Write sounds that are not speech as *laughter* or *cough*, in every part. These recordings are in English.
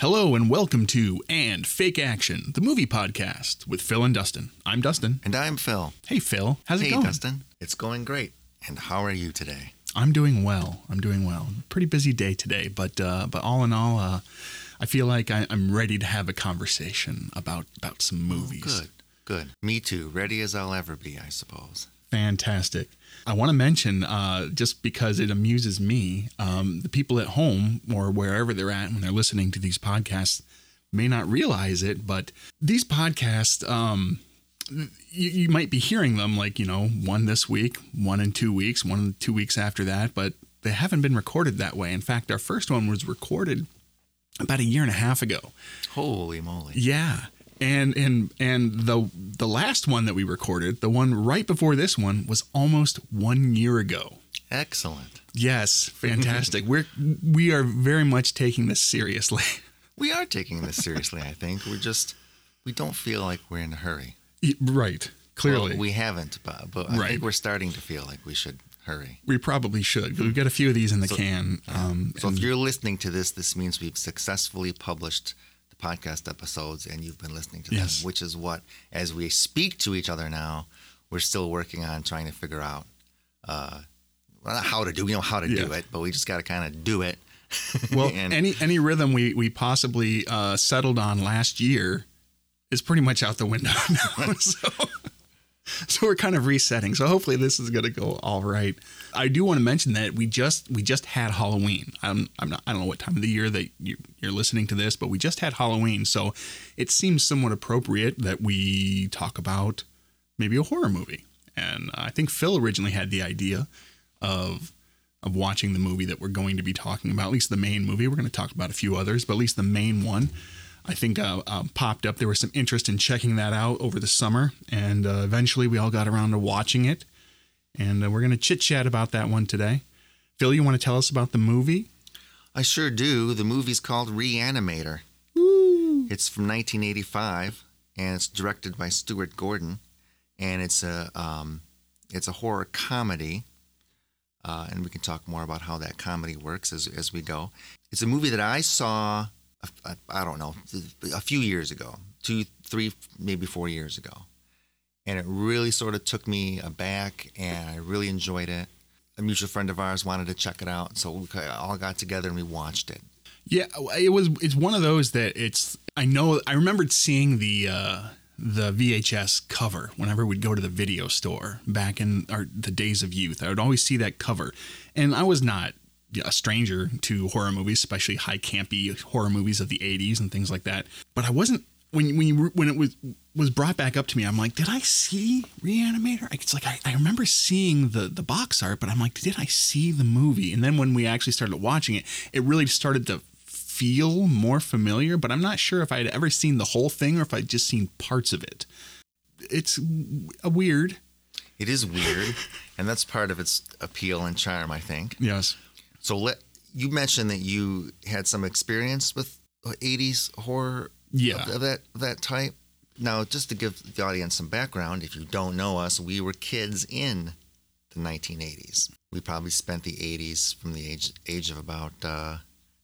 Hello and welcome to And Fake Action, the movie podcast with Phil and Dustin. I'm Dustin. And I'm Phil. Hey Phil, how's it going? Hey. Dustin. It's going great. And how are you today? I'm doing well. I'm doing well. Pretty busy day today, but uh, but all in all, uh, I feel like I, I'm ready to have a conversation about about some movies. Good. Good. Me too. Ready as I'll ever be, I suppose. Fantastic. I want to mention, uh, just because it amuses me, um, the people at home or wherever they're at when they're listening to these podcasts may not realize it, but these podcasts, um, you, you might be hearing them like, you know, one this week, one in two weeks, one in two weeks after that, but they haven't been recorded that way. In fact, our first one was recorded about a year and a half ago. Holy moly. Yeah. And and and the the last one that we recorded, the one right before this one, was almost one year ago. Excellent. Yes, *laughs* fantastic. We're we are very much taking this seriously. *laughs* We are taking this seriously, I think. We're just, we don't feel like we're in a hurry. right. Clearly. Well, we haven't, but, but I Right. think we're starting to feel like we should hurry. we probably should. We've got a few of these in the can. Um, So if you're listening to this, this means we've successfully published podcast episodes and you've been listening to Yes. them, which is what, as we speak to each other now, we're still working on trying to figure out uh, well, how to do. We know how to do it, but we just got to kind of do it. *laughs* well, and- any any rhythm we we possibly uh, settled on last year is pretty much out the window *laughs* now. so, so we're kind of resetting. So hopefully this is going to go all right. I do want to mention that we just we just had Halloween. I'm I'm not I don't know what time of the year that you, you're listening to this, but we just had Halloween, so it seems somewhat appropriate that we talk about maybe a horror movie. And I think Phil originally had the idea of of watching the movie that we're going to be talking about, at least the main movie. We're going to talk about a few others, but at least the main one, I think, uh, uh, popped up. There was some interest in checking that out over the summer, and uh, eventually we all got around to watching it. And uh, we're going to chit chat about that one today. Phil, you want to tell us about the movie? I sure do. The movie's called Reanimator. It's from 1985, and it's directed by Stuart Gordon, and it's a um, it's a horror comedy. Uh, and we can talk more about how that comedy works as as we go. It's a movie that I saw, I, I don't know, a few years ago, two, three, maybe four years ago, and it really sort of took me aback, and I really enjoyed it. A mutual friend of ours wanted to check it out, so we all got together and we watched it. Yeah, it was. It's one of those that it's. I know. I remembered seeing the uh, the VHS cover whenever we'd go to the video store back in our, the days of youth. I would always see that cover, and I was not a stranger to horror movies, especially high campy horror movies of the '80s and things like that. But I wasn't when when you, when it was was brought back up to me. I'm like, did I see Reanimator? It's like I, I remember seeing the the box art, but I'm like, did I see the movie? And then when we actually started watching it, it really started to feel more familiar, but I'm not sure if I had ever seen the whole thing or if I'd just seen parts of it. It's a weird. It is weird, *laughs* and that's part of its appeal and charm, I think. Yes. So let you mentioned that you had some experience with 80s horror Yeah. of, of that of that type. Now, just to give the audience some background, if you don't know us, we were kids in the 1980s. We probably spent the 80s from the age age of about uh,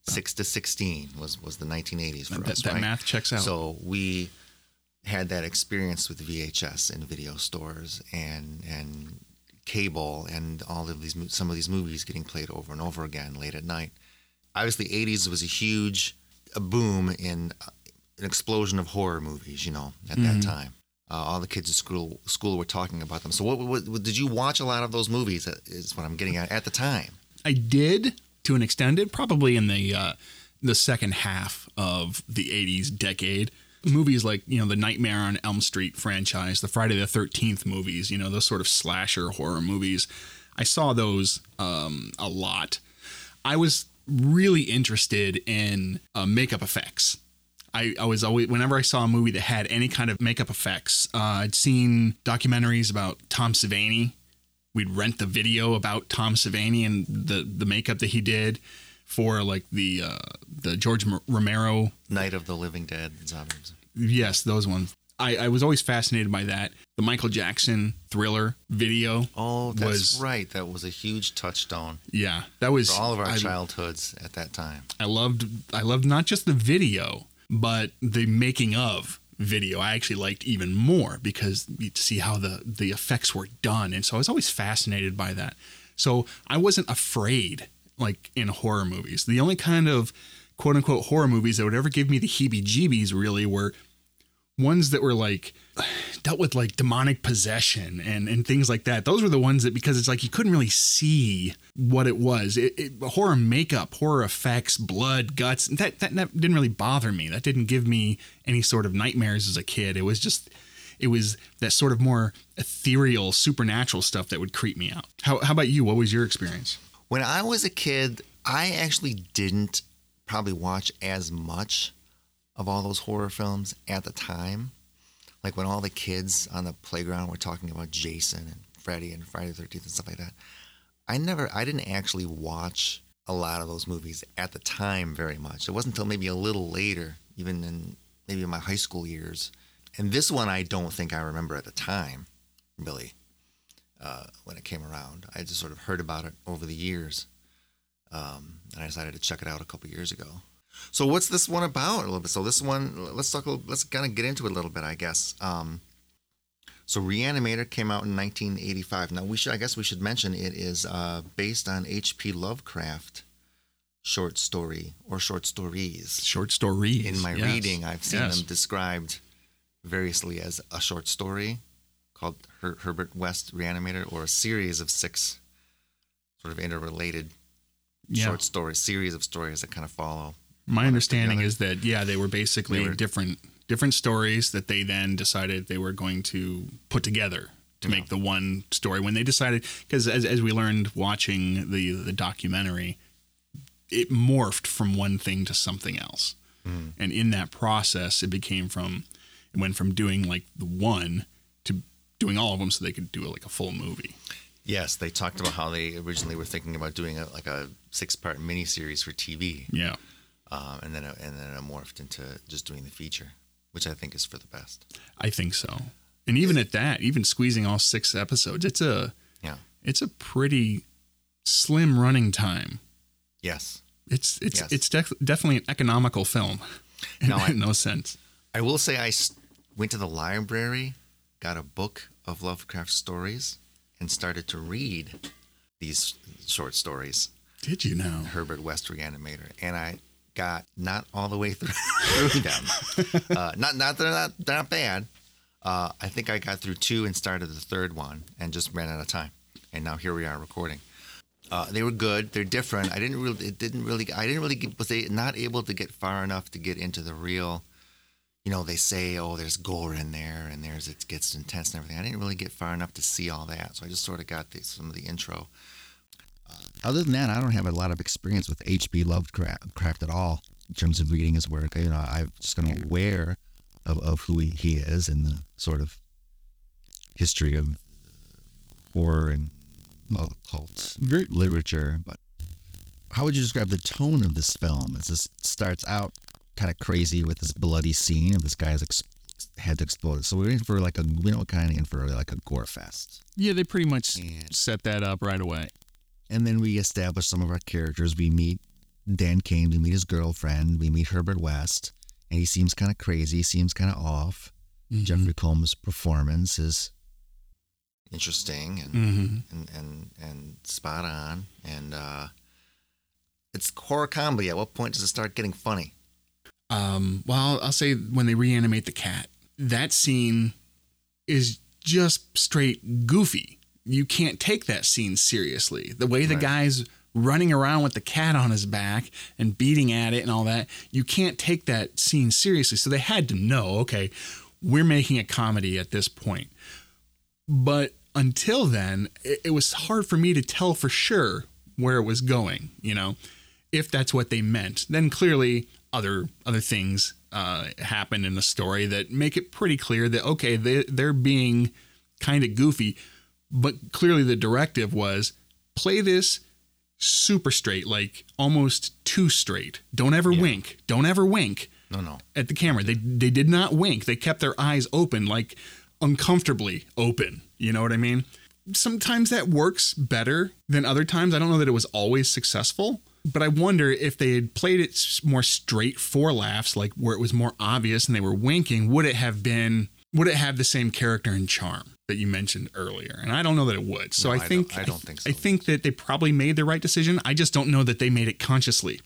six to 16 was was the 1980s for That, us, that right? math checks out. So we had that experience with VHS in video stores and and cable and all of these some of these movies getting played over and over again late at night. Obviously, 80s was a huge a boom in an explosion of horror movies. You know, at that time, uh, all the kids at school school were talking about them. So, what, what, what did you watch a lot of those movies? Is what I'm getting at at the time. I did to an extended, probably in the uh, the second half of the '80s decade. Movies like you know the Nightmare on Elm Street franchise, the Friday the Thirteenth movies, you know those sort of slasher horror movies. I saw those um, a lot. I was really interested in uh, makeup effects. I, I was always whenever I saw a movie that had any kind of makeup effects. Uh, I'd seen documentaries about Tom Savini. We'd rent the video about Tom Savini and the the makeup that he did for like the uh, the George Romero. Night of the Living Dead zombies. Yes, those ones. I, I was always fascinated by that. The Michael Jackson thriller video. Oh, that's was- right. That was a huge touchstone Yeah, that was for all of our I, childhoods at that time. I loved I loved not just the video, but the making of video. I actually liked even more because you see how the the effects were done, and so I was always fascinated by that. So I wasn't afraid like in horror movies. The only kind of quote unquote horror movies that would ever give me the heebie-jeebies really were ones that were like *sighs* dealt with like demonic possession and and things like that. Those were the ones that because it's like you couldn't really see what it was. It, it, horror makeup, horror effects, blood, guts. That, that that didn't really bother me. That didn't give me any sort of nightmares as a kid. It was just it was that sort of more ethereal, supernatural stuff that would creep me out. How how about you? What was your experience? When I was a kid, I actually didn't probably watch as much of all those horror films at the time. Like when all the kids on the playground were talking about Jason and Freddy and Friday the 13th and stuff like that. I never, I didn't actually watch a lot of those movies at the time very much. It wasn't until maybe a little later, even in maybe in my high school years. And this one I don't think I remember at the time, really uh, when it came around. I just sort of heard about it over the years, um, and I decided to check it out a couple years ago. So what's this one about a little bit? So this one, let's talk. a little- Let's kind of get into it a little bit, I guess. Um, so Reanimator came out in 1985. Now we should, I guess, we should mention it is uh, based on H.P. Lovecraft short story or short stories. Short stories. In my Yes. reading, I've seen Yes. them described variously as a short story called Her- Herbert West Reanimator or a series of six sort of interrelated Yeah. short stories, series of stories that kind of follow. My understanding together. is that yeah, they were basically They were- different different stories that they then decided they were going to put together to make the one story. When they decided, because as, as we learned watching the the documentary, it morphed from one thing to something else, hmm. and in that process, it became from it went from doing like the one to doing all of them so they could do like a full movie. Yes, they talked about how they originally were thinking about doing a, like a six-part miniseries for TV, Yeah. Um, and then it- and then it morphed into just doing the feature, which I think is for the best. I think so. And even at that, even squeezing all six episodes, it's a Yeah. it's a pretty slim running time. Yes. It's it's Yes. it's def- definitely an economical film. In, No, *laughs* I- no sense. I will say I went to the library, got a book of Lovecraft stories, and started to read these short stories, Did you know? Herbert West Reanimator, and I got not all the way through, through them. *laughs* Uh, not not they're not they're not bad. Uh, I think I got through two and started the third one and just ran out of time. And now here we are recording. Uh, they were good. They're different. I didn't really. It didn't really. I didn't really get. Was they not able to get far enough to get into the real? You know, they say, oh, there's gore in there, and there's it gets intense and everything. I didn't really get far enough to see all that, so I just sort of got the, some of the intro. Other than that, I don't have a lot of experience with H.P. Lovecraft Craft at all in terms of reading his work. You know, I'm just kind of aware of, of who he, he is and the sort of history of horror and well, cult literature. But how would you describe the tone of this film? As this starts out kind of crazy with this bloody scene of this guy's ex- head exploded. So we're in for like a we know kind of in for like a gore fest. Yeah, they pretty much And- set that up right away. And then we establish some of our characters. We meet Dan Cain, we meet his girlfriend, we meet Herbert West, and he seems kind of crazy, seems kind of off. Mm-hmm. Jeffrey Combs' performance is Interesting and hmm and, and and spot on. And uh, it's horror comedy. At what point does it start getting funny? Um, well, I'll say when they reanimate the cat, that scene is just straight goofy. You can't take that scene seriously. The way the Right. guy's running around with the cat on his back and beating at it and all that, you can't take that scene seriously. So they had to know, okay, we're making a comedy at this point. But until then, it, it was hard for me to tell for sure where it was going, you know, if that's what they meant. Then clearly other other things uh, happen in the story that make it pretty clear that okay, they they're being kind of goofy, but clearly the directive was play this super straight, like almost too straight. Don't ever wink. Don't ever wink. No, no. at the camera. They they did not wink. They kept their eyes open, like uncomfortably open. You know what I mean? Sometimes that works better than other times. I don't know that it was always successful, but I wonder if they had played it more straight for laughs, like where it was more obvious and they were winking, would it have been would it have the same character and charm that you mentioned earlier? And I don't know that it would. So No, I I don't- think I don't think so. I think that they probably made the right decision. I just don't know that they made it consciously.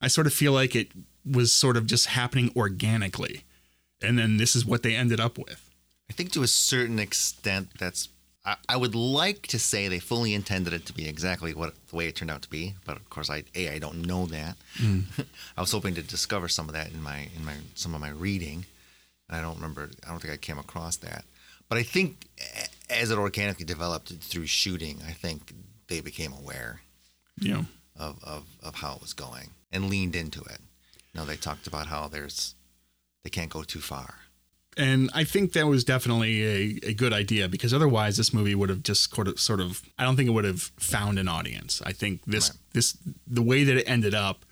I sort of feel like it was sort of just happening organically. And then this is what they ended up with. I think to a certain extent, that's. I, I would like to say they fully intended it to be exactly what the way it turned out to be, but of course, I a I don't know that. Mm. *laughs* I was hoping to discover some of that in my in my some of my reading, and I don't remember. I don't think I came across that. But I think as it organically developed through shooting, I think they became aware know, of, of, of how it was going and leaned into it. You know, they talked about how there's they can't go too far. and I think that was definitely a, a good idea because otherwise this movie would have just sort of, sort of I don't think it would have found an audience. I think this Right. this the way that it ended up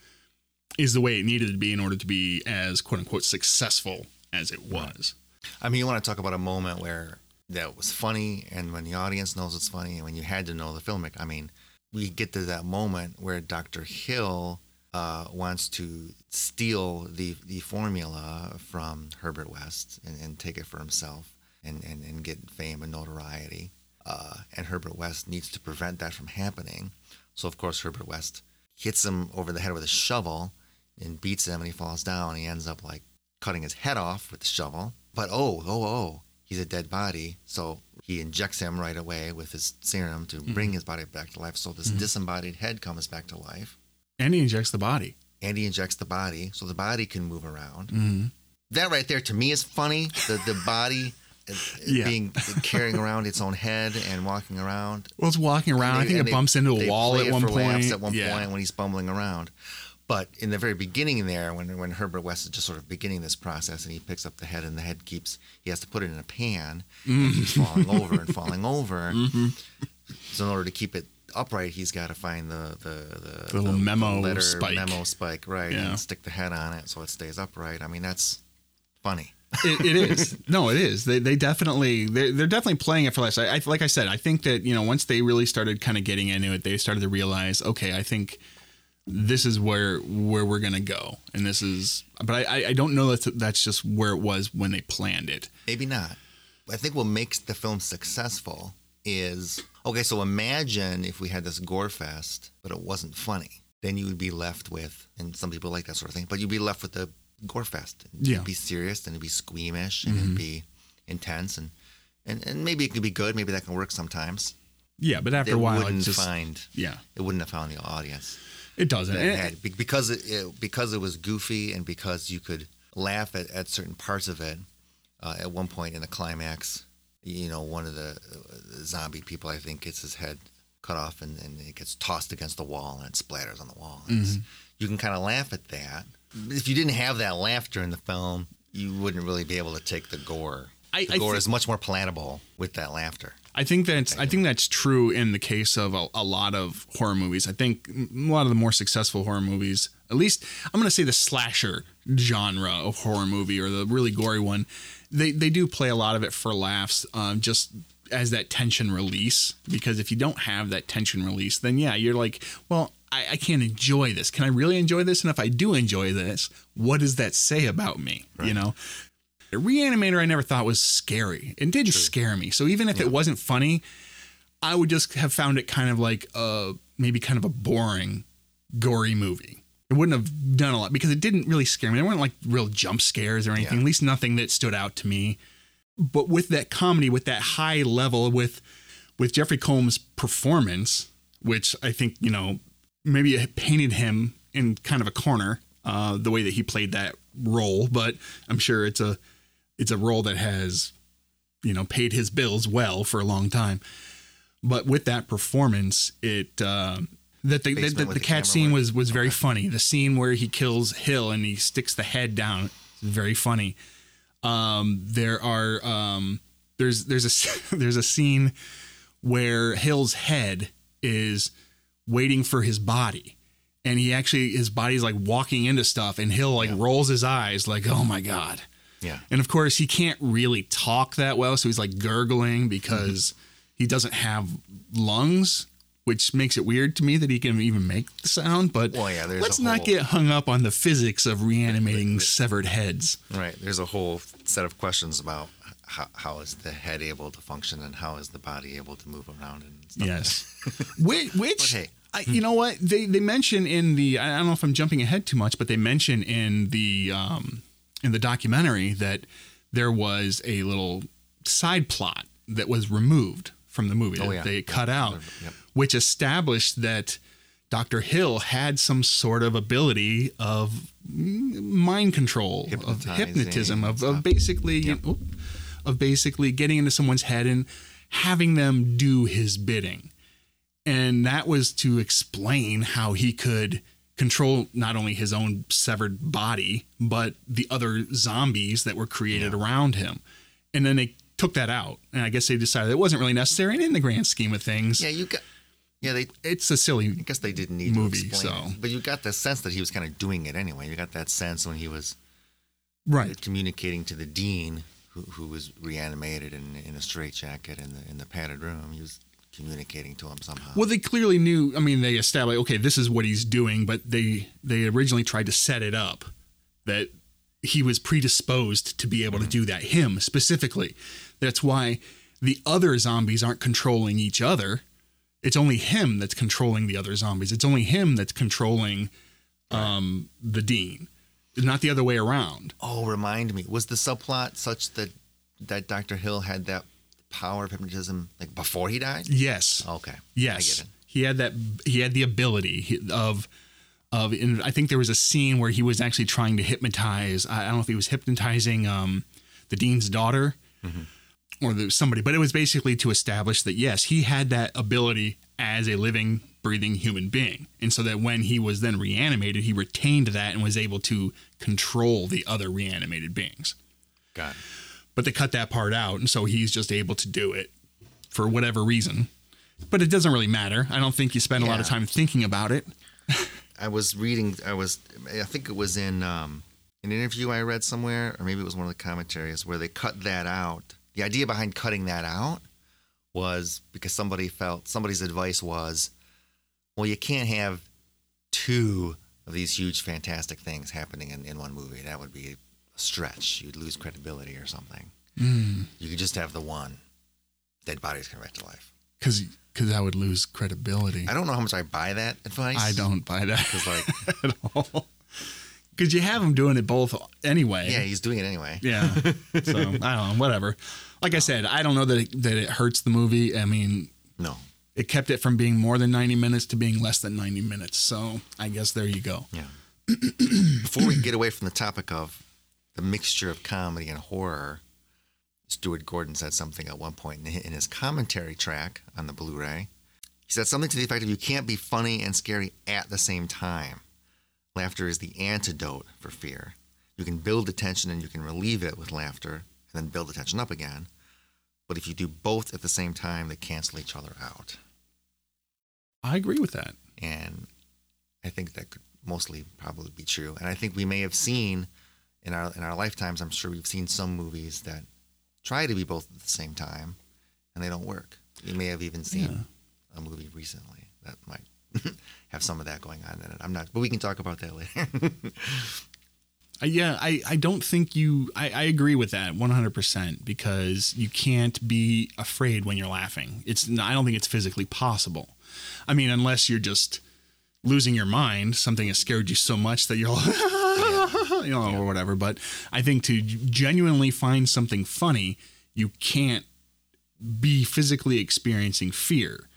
is the way it needed to be in order to be as quote unquote successful as it was. I mean, you want to talk about a moment where that was funny, and when the audience knows it's funny, and when you had to know the filmic. I mean, we get to that moment where Dr. Hill uh, wants to steal the the formula from Herbert West and, and take it for himself and, and, and get fame and notoriety. Uh, and Herbert West needs to prevent that from happening. So, of course, Herbert West hits him over the head with a shovel and beats him, and he falls down. And he ends up like cutting his head off with the shovel. But oh, oh, oh, he's a dead body. So he injects him right away with his serum to bring his body back to life. So this disembodied head comes back to life. And he injects the body. And he injects the body so the body can move around. Mm-hmm. That right there to me is funny. The the body uh, *laughs* Yeah. being carrying around its own head and walking around. Well, it's walking around. I think it they- bumps into a they wall at one point. At one yeah. point when he's bumbling around. But in the very beginning there, when when Herbert West is just sort of beginning this process, and he picks up the head, and the head keeps he has to put it in a pan, and keeps falling over and falling *laughs* over. Mm-hmm. So in order to keep it upright, he's got to find the the the, The little memo letter spike. memo spike, right, Yeah. and stick the head on it so it stays upright. I mean, that's funny. it, it *laughs* is. No, it is. They, they definitely they're, they're definitely playing it for less. I, I like I said, I think that you know once they really started kind of getting into it, they started to realize, okay, I think this is where where we're gonna go, and this is. But I I- don't know that that's just where it was when they planned it. Maybe not. I think what makes the film successful is okay. So imagine if we had this gore fest, but it wasn't funny. Then you would be left with, and some people like that sort of thing, but you'd be left with the gore fest. Yeah. It'd be serious, and it'd be squeamish, and mm-hmm. it'd be intense, and, and and maybe it could be good. Maybe that can work sometimes. Yeah, but after It a while, wouldn't it's just find. yeah, It wouldn't have found the audience. It doesn't. it had. Because it, it because it was goofy and because you could laugh at, at certain parts of it. Uh, at one point in the climax, you know, one of the uh, zombie people I think gets his head cut off and, and it gets tossed against the wall and it splatters on the wall. It's- You can kind of laugh at that. If you didn't have that laughter in the film, you wouldn't really be able to take the gore. I- the I gore thi- is much more palatable with that laughter. I think that's I think that's true in the case of a, a lot of horror movies. I think a lot of the more successful horror movies, at least I'm going to say the slasher genre of horror movie or the really gory one, they they do play a lot of it for laughs, um, just as that tension release. Because if you don't have that tension release, then yeah, you're like, well, I, I can't enjoy this. Can I really enjoy this? And if I do enjoy this, what does that say about me? You know. Reanimator, I never thought was scary. It didn't scare me. So even if it wasn't funny, I would just have found it kind of like a maybe kind of a boring, gory movie. It wouldn't have done a lot because it didn't really scare me. There weren't like real jump scares or anything. Yeah. At least nothing that stood out to me. But with that comedy, with that high level, with with Jeffrey Combs' performance, which I think you know maybe it painted him in kind of a corner, uh, the way that he played that role. But I'm sure it's a it's a role that has you know paid his bills well for a long time. But with that performance, it uh, that the, the, the, the cat scene was was very funny. The scene where he kills Hill and he sticks the head down is very funny. Um, there are um, there's there's a *laughs* there's a scene where Hill's head is waiting for his body, and he actually his body's like walking into stuff, and Hill like rolls his eyes like, "Oh my god." Yeah. And of course, he can't really talk that well, so he's like gurgling because he doesn't have lungs, which makes it weird to me that he can even make the sound. But Well, yeah, let's not whole- get hung up on the physics of reanimating severed heads. Right. There's a whole set of questions about how, how is the head able to function and how is the body able to move around and stuff. Yes. *laughs* which, which hey. I, you know what they they mention in the I don't know if I'm jumping ahead too much, but they mention in the um, in the documentary that there was a little side plot that was removed from the movie Oh, that yeah. they cut out, Yep. which established that Dr. Hill had some sort of ability of mind control, of hypnotism, of, of basically oop, of basically getting into someone's head and having them do his bidding. And that was to explain how he could control not only his own severed body, but the other zombies that were created around him. And then they took that out. And I guess they decided it wasn't really necessary. And in the grand scheme of things, Yeah, you got. Yeah, they. it's a silly. I guess they didn't need Movie, to explain so. it. But you got the sense that he was kind of doing it anyway. You got that sense when he was Right. communicating to the dean, who, who was reanimated in, in a straitjacket in the in the padded room. He was communicating to him somehow. Well, they clearly knew. I mean, they established, okay, this is what he's doing, but they they originally tried to set it up that he was predisposed to be able to do that. Him specifically. That's why the other zombies aren't controlling each other. It's only him that's controlling the other zombies. It's only him that's controlling um, the dean, not the other way around. Oh, remind me. Was the subplot such that that Dr. Hill had that power of hypnotism like before he died? Yes. Okay. Yes, I get it. he had that. He had the ability of of. And I think there was a scene where he was actually trying to hypnotize. I don't know if he was hypnotizing um, the dean's daughter or the, somebody, but it was basically to establish that yes, he had that ability as a living, breathing human being, and so that when he was then reanimated, he retained that and was able to control the other reanimated beings. Got it. But they cut that part out, and so he's just able to do it for whatever reason. But it doesn't really matter. I don't think you spend a lot of time thinking about it. *laughs* I was reading. I was. I think it was in um, an interview I read somewhere, or maybe it was one of the commentaries where they cut that out. The idea behind cutting that out was because somebody felt somebody's advice was, well, you can't have two of these huge, fantastic things happening in, in one movie. That would be stretch. You'd lose credibility or something. Mm. You could just have the one. Dead bodies come back to life. Because because I would lose credibility. I don't know how much I buy that advice. I don't buy that Because like, *laughs* at all. Because you have him doing it both anyway. yeah, he's doing it anyway. Yeah. So I don't know. Whatever. Like I said, I don't know that it, that it hurts the movie. I mean, No. it kept it from being more than 90 minutes to being less than 90 minutes. So I guess there you go. Yeah. *clears throat* Before we get away from the topic of the mixture of comedy and horror, Stuart Gordon said something at one point in his commentary track on the Blu ray. He said something to the effect of you can't be funny and scary at the same time. Laughter is the antidote for fear. You can build attention and you can relieve it with laughter and then build attention up again. But if you do both at the same time, they cancel each other out. I agree with that. and I think that could mostly probably be true. And I think we may have seen in our in our lifetimes. I'm sure we've seen some movies that try to be both at the same time, and they don't work. You may have even seen a movie recently that might *laughs* have some of that going on in it. I'm not, but we can talk about that later. *laughs* Uh, yeah, I, I don't think you. I, I agree with that 100% because you can't be afraid when you're laughing. It's I don't think it's physically possible. I mean, unless you're just losing your mind, something has scared you so much that you're *laughs* you know, or whatever. But I think to genuinely find something funny, you can't be physically experiencing fear.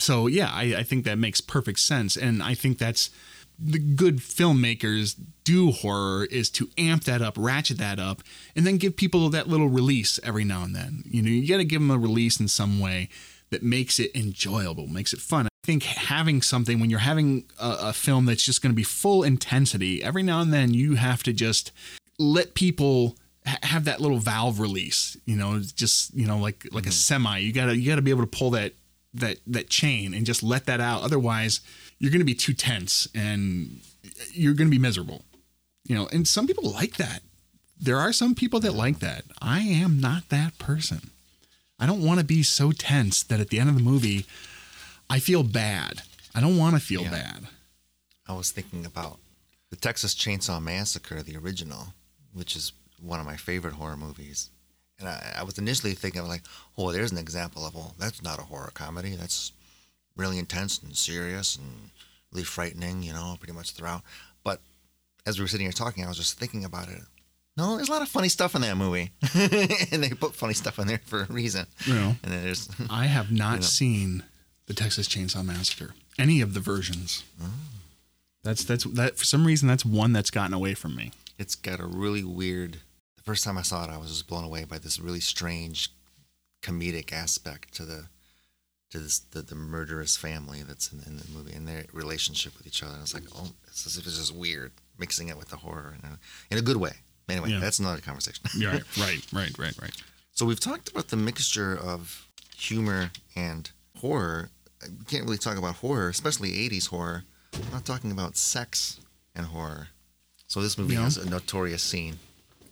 So yeah, I, I think that makes perfect sense, and I think that's the good filmmakers do horror is to amp that up, ratchet that up, and then give people that little release every now and then. You know, you got to give them a release in some way that makes it enjoyable, makes it fun. I think having something when you're having a, a film that's just going to be full intensity, every now and then you have to just let people ha- have that little valve release. You know, just you know like like a mm-hmm. semi. You gotta you gotta be able to pull that that that chain and just let that out. Otherwise, you're going to be too tense and you're going to be miserable. You know, and some people like that. There are some people that like that. I am not that person. I don't want to be so tense that at the end of the movie, I feel bad. I don't want to feel Yeah. bad. I was thinking about the Texas Chainsaw Massacre, the original, which is one of my favorite horror movies. And I, I was initially thinking, like, oh, there's an example of, well, that's not a horror comedy. That's really intense and serious and really frightening, you know, pretty much throughout. But as we were sitting here talking, I was just thinking about it. No, there's a lot of funny stuff in that movie. *laughs* and they put funny stuff in there for a reason. You know, And there's, I have *laughs* not know. seen the Texas Chainsaw Massacre, any of the versions. Oh. That's that's that for some reason that's one that's gotten away from me. it's got a really weird the first time i saw it i was just blown away by this really strange comedic aspect to the to this the, the murderous family that's in, in the movie and their relationship with each other i was like oh it's as if it's just weird mixing it with the horror in a, in a good way anyway Yeah. that's another conversation *laughs* Yeah, right, *laughs* right, right, right, right. so we've talked about the mixture of humor and horror we can't really talk about horror especially 80s horror I'm not talking about sex and horror so this movie Yeah. has a notorious scene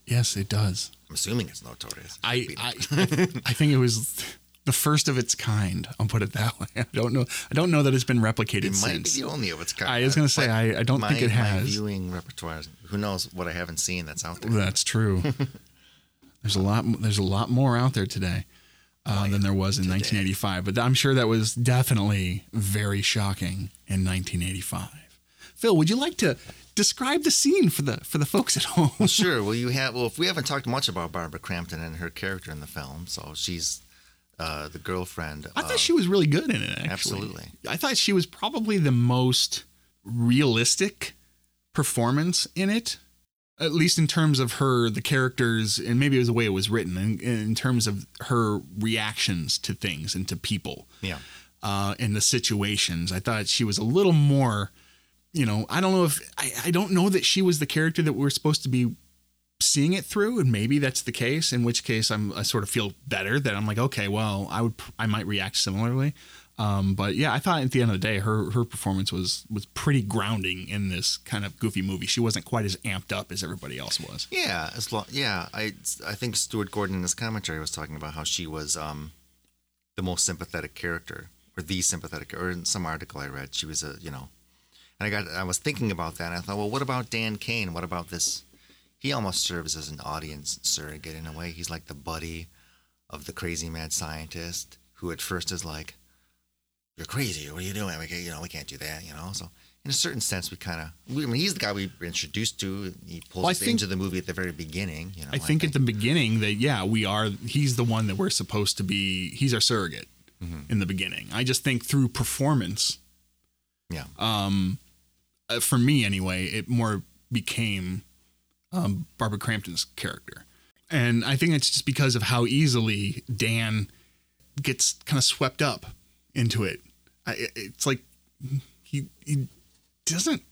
Yes, it does. I'm assuming it's notorious. I I, *laughs* I think it was the first of its kind. I'll put it that way. *laughs* I don't know. I don't know that it's been replicated it might be the only of its kind. I was gonna say, I- I don't think my- it My has. viewing repertoire. Who knows what I haven't seen that's out there? That's true. *laughs* there's a lot. There's a lot more out there today uh, than there was in 1985. But I'm sure that was definitely very shocking in 1985. Phil, would you like to describe the scene for the for the folks at home? sure. *laughs* Well, you have. Well, if we haven't talked much about Barbara Crampton and her character in the film, so she's uh, the girlfriend. I thought she was really good in it. Actually. Absolutely. I thought she was probably the most realistic performance in it, at least in terms of her, the characters, and maybe it was the way it was written, in, in terms of her reactions to things and to people yeah. uh, and the situations. I thought she was a little more, you know, I don't know if, I, I don't know that she was the character that we're supposed to be seeing it through and maybe that's the case in which case I'm I sort of feel better that I'm like okay well I would I might react similarly. Um, but yeah I thought at the end of the day her her performance was was pretty grounding in this kind of goofy movie. She wasn't quite as amped up as everybody else was. Yeah, as long yeah, I I think Stuart Gordon in his commentary was talking about how she was um the most sympathetic character or the sympathetic or in some article I read she was a you know and I got I was thinking about that and I thought well what about Dan Cain? What about this he almost serves as an audience surrogate in a way. He's like the buddy of the crazy mad scientist who at first is like you're crazy. What are you doing? We can't, you know we can't do that you know? So in a certain sense we kind of I mean he's the guy we were introduced to. He pulls Well, us think- into the movie at the very beginning you know I think at the beginning that yeah we are he's the one that we're supposed to be he's our surrogate in the beginning. I just think through performance yeah. um, uh, for me anyway, it more became um, Barbara Crampton's character. And I think it's just because of how easily Dan gets kind of swept up into it. I, it's like he, he doesn't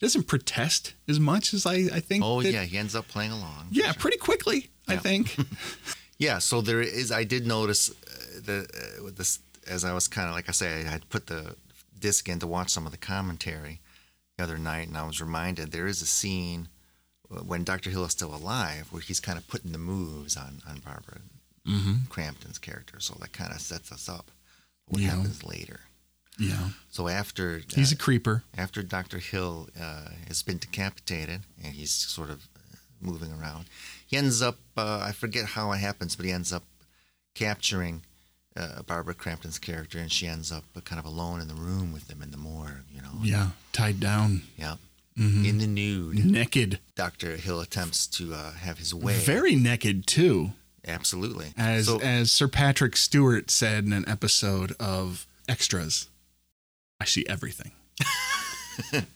doesn't protest as much as I, I think. oh that- yeah he ends up playing along yeah, pretty quickly. I think. *laughs* *laughs* Yeah, so there is. I did notice uh, the uh, with this as I was kind of like I say, I had put the disc in to watch some of the commentary the other night, and I was reminded there is a scene when Dr. Hill is still alive where he's kind of putting the moves on on Barbara mm-hmm. Crampton's character, so that kind of sets us up what Yeah. happens later. Yeah, So after he's uh, a creeper. after Dr. Hill uh, has been decapitated and he's sort of moving around, he ends up, uh, I forget how it happens, but he ends up capturing uh, Barbara Crampton's character and she ends up kind of alone in the room with him in the morgue, you know? Yeah, tied down, Yeah. Mhm. In the nude, naked, Dr. Hill attempts to uh, have his way. very naked too. Absolutely. as so, as Sir Patrick Stewart said in an episode of Extras, I see everything. *laughs*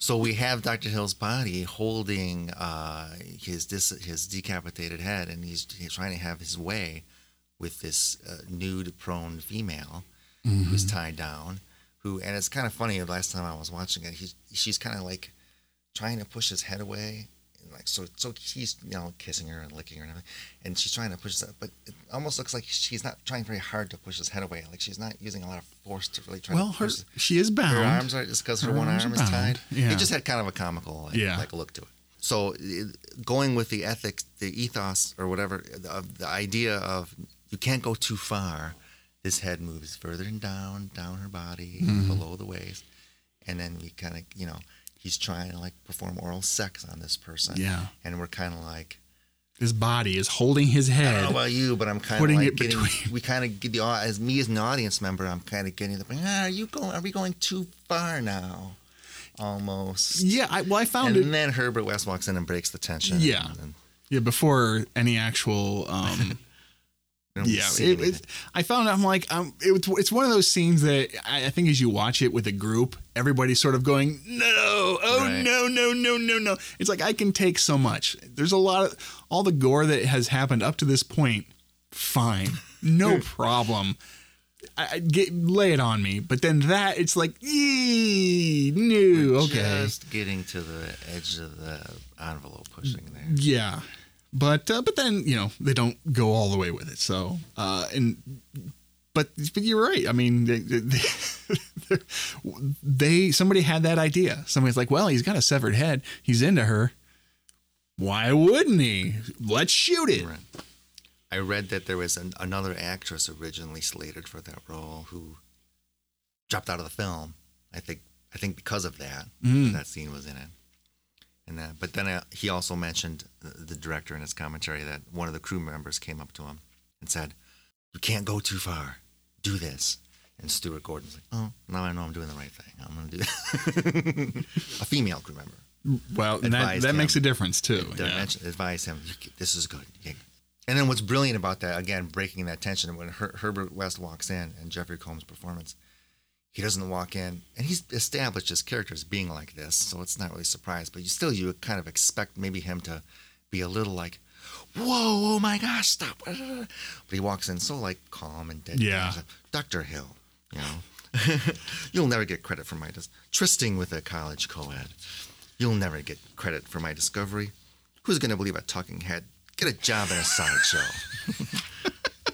So we have Dr. Hill's body holding uh, his dis- his decapitated head, and he's, he's trying to have his way with this uh, nude-prone female who's tied down. Who and it's kind of funny. The last time I was watching it, he, she's kind of like trying to push his head away, and like so so he's you know kissing her and licking her and everything, and she's trying to push that, but it almost looks like she's not trying very hard to push his head away. Like she's not using a lot of force to really try. Well, her push she is bound. her arms are just because her, Her one arm is tied. Yeah. It just had kind of a comical like, Yeah. like look to it. So it, going with the ethics, the ethos, or whatever, of the idea of you can't go too far. This head moves further and down, down her body, Mm-hmm. below the waist, and then we kind of, you know, he's trying to like perform oral sex on this person. Yeah. and we're kind of like, His body is holding his head. I don't know about you, but I'm kind of Putting like it getting. between- We kind of get the as me as an audience member. I'm kind of getting the. Ah, are you going? Are we going too far now? Almost. Yeah, I, well, I found And it. And then Herbert West walks in and breaks the tension. Yeah. And, Yeah, before any actual. Um, *laughs* yeah, it, it, I found I'm like um, it, it's one of those scenes that I, I think as you watch it with a group, everybody's sort of going, no, oh Right. no, no, no, no, no. It's like I can take so much. There's a lot of all the gore that has happened up to this point. Fine, no *laughs* problem. I, I get lay it on me, but then that it's like, yee, no, okay, Just getting to the edge of the envelope, pushing there. yeah, but uh, but then you know they don't go all the way with it. So uh, and but but you're right. I mean they, they, *laughs* they somebody had that idea. Somebody's like, well, he's got a severed head. He's into her. Why wouldn't he? Let's shoot it. Right. I read that there was an, another actress originally slated for that role who dropped out of the film. I think I think because of that, Mm. that scene was in it. And that, but then uh, he also mentioned the, the director in his commentary that one of the crew members came up to him and said, "You can't go too far. Do this." And Stuart Gordon's like, "Oh, now I know I'm doing the right thing. I'm going to do that." *laughs* a female crew member Well, and that that him. makes a difference too. Yeah. advise him. This is good. And then what's brilliant about that, again, breaking that tension when Her- Herbert West walks in and Jeffrey Combs' performance, he doesn't walk in, and he's established his character as being like this, so it's not really a surprise. But you still, you kind of expect maybe him to be a little like, "Whoa, oh my gosh, stop!" But he walks in so like calm and dead. Yeah. Like, Doctor Hill, you know, *laughs* you'll never get credit for my dis- trysting with a college co-ed. You'll never get credit for my discovery. Who's going to believe a talking head? Get a job in a sideshow. *laughs*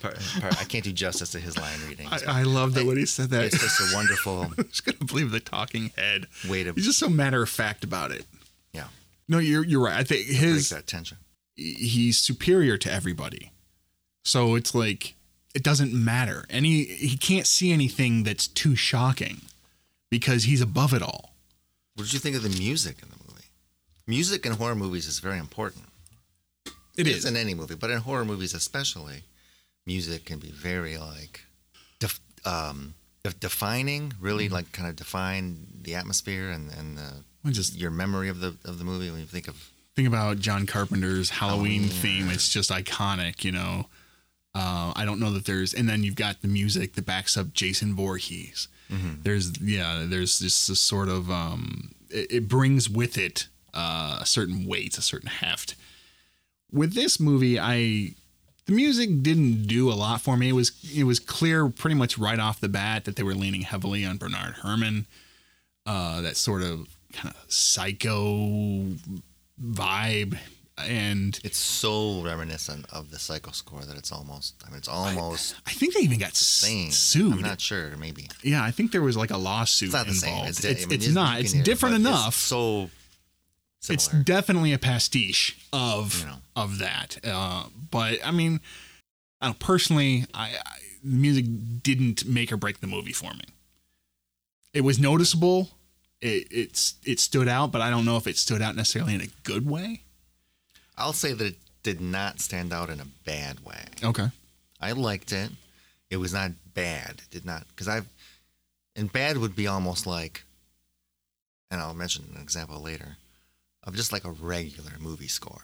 Part- part- I can't do justice to his line reading. I, I love that when he said that. it's just a wonderful *laughs* I'm just gonna believe the talking head. way to He's just so matter of fact about it. yeah No, you're you're right. I think his that tension. he's superior to everybody. So it's like it doesn't matter. Any he he can't see anything that's too shocking because he's above it all. What did you think of the music in the movie? Music in horror movies is very important. It It's in any movie, but in horror movies especially, music can be very like def- um, def- defining. Really, like kind of define the atmosphere and and the, just your memory of the of the movie when you think of think about John Carpenter's Halloween Halloween, theme. It's just iconic, you know. Uh, I don't know that there's, and then you've got the music that backs up Jason Voorhees. There's, yeah, there's just this sort of, um, it, it brings with it uh, a certain weight, a certain heft. With this movie, I, the music didn't do a lot for me. It was, it was clear pretty much right off the bat that they were leaning heavily on Bernard Herrmann, uh, that sort of kind of psycho vibe and It's so reminiscent of the Psycho score that it's almost. I mean, it's almost I think they even got same. sued. I'm not sure. Maybe yeah, I think there was like a lawsuit it's not the involved. same. It's, It's, I mean, it's you not. It's it, different enough. It's so It's definitely a pastiche of You know. of that. Uh, but I mean, I don't, personally, I, I the music didn't make or break the movie for me. It was noticeable. It it's it stood out, but I don't know if it stood out necessarily in a good way. I'll say that it did not stand out in a bad way. Okay. I liked it. It was not bad. It did not because I've and bad would be almost like, and I'll mention an example later of just like a regular movie score.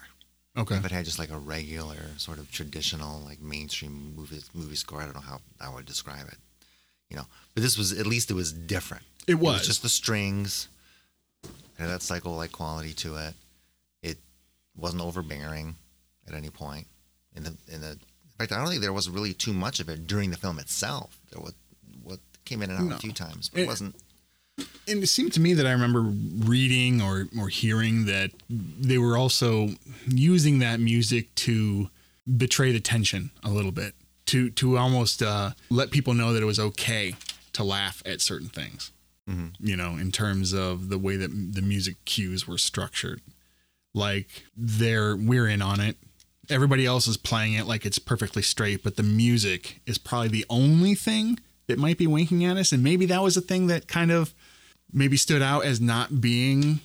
Okay. If it had just like a regular sort of traditional like mainstream movie movie score, I don't know how I would describe it. You know, but this was at least it was different. It was. just the strings. It had that psycho like quality to it. It wasn't overbearing at any point. In the in the in fact, I don't think there was really too much of it during the film itself. There was what came in and out No. a few times, but It- it wasn't. And it seemed to me that I remember reading or or hearing that they were also using that music to betray the tension a little bit, to to almost uh, let people know that it was okay to laugh at certain things. You know, in terms of the way that the music cues were structured, like they're we're in on it. Everybody else is playing it like it's perfectly straight, but the music is probably the only thing that might be winking at us. And maybe that was a thing that kind of maybe stood out as not being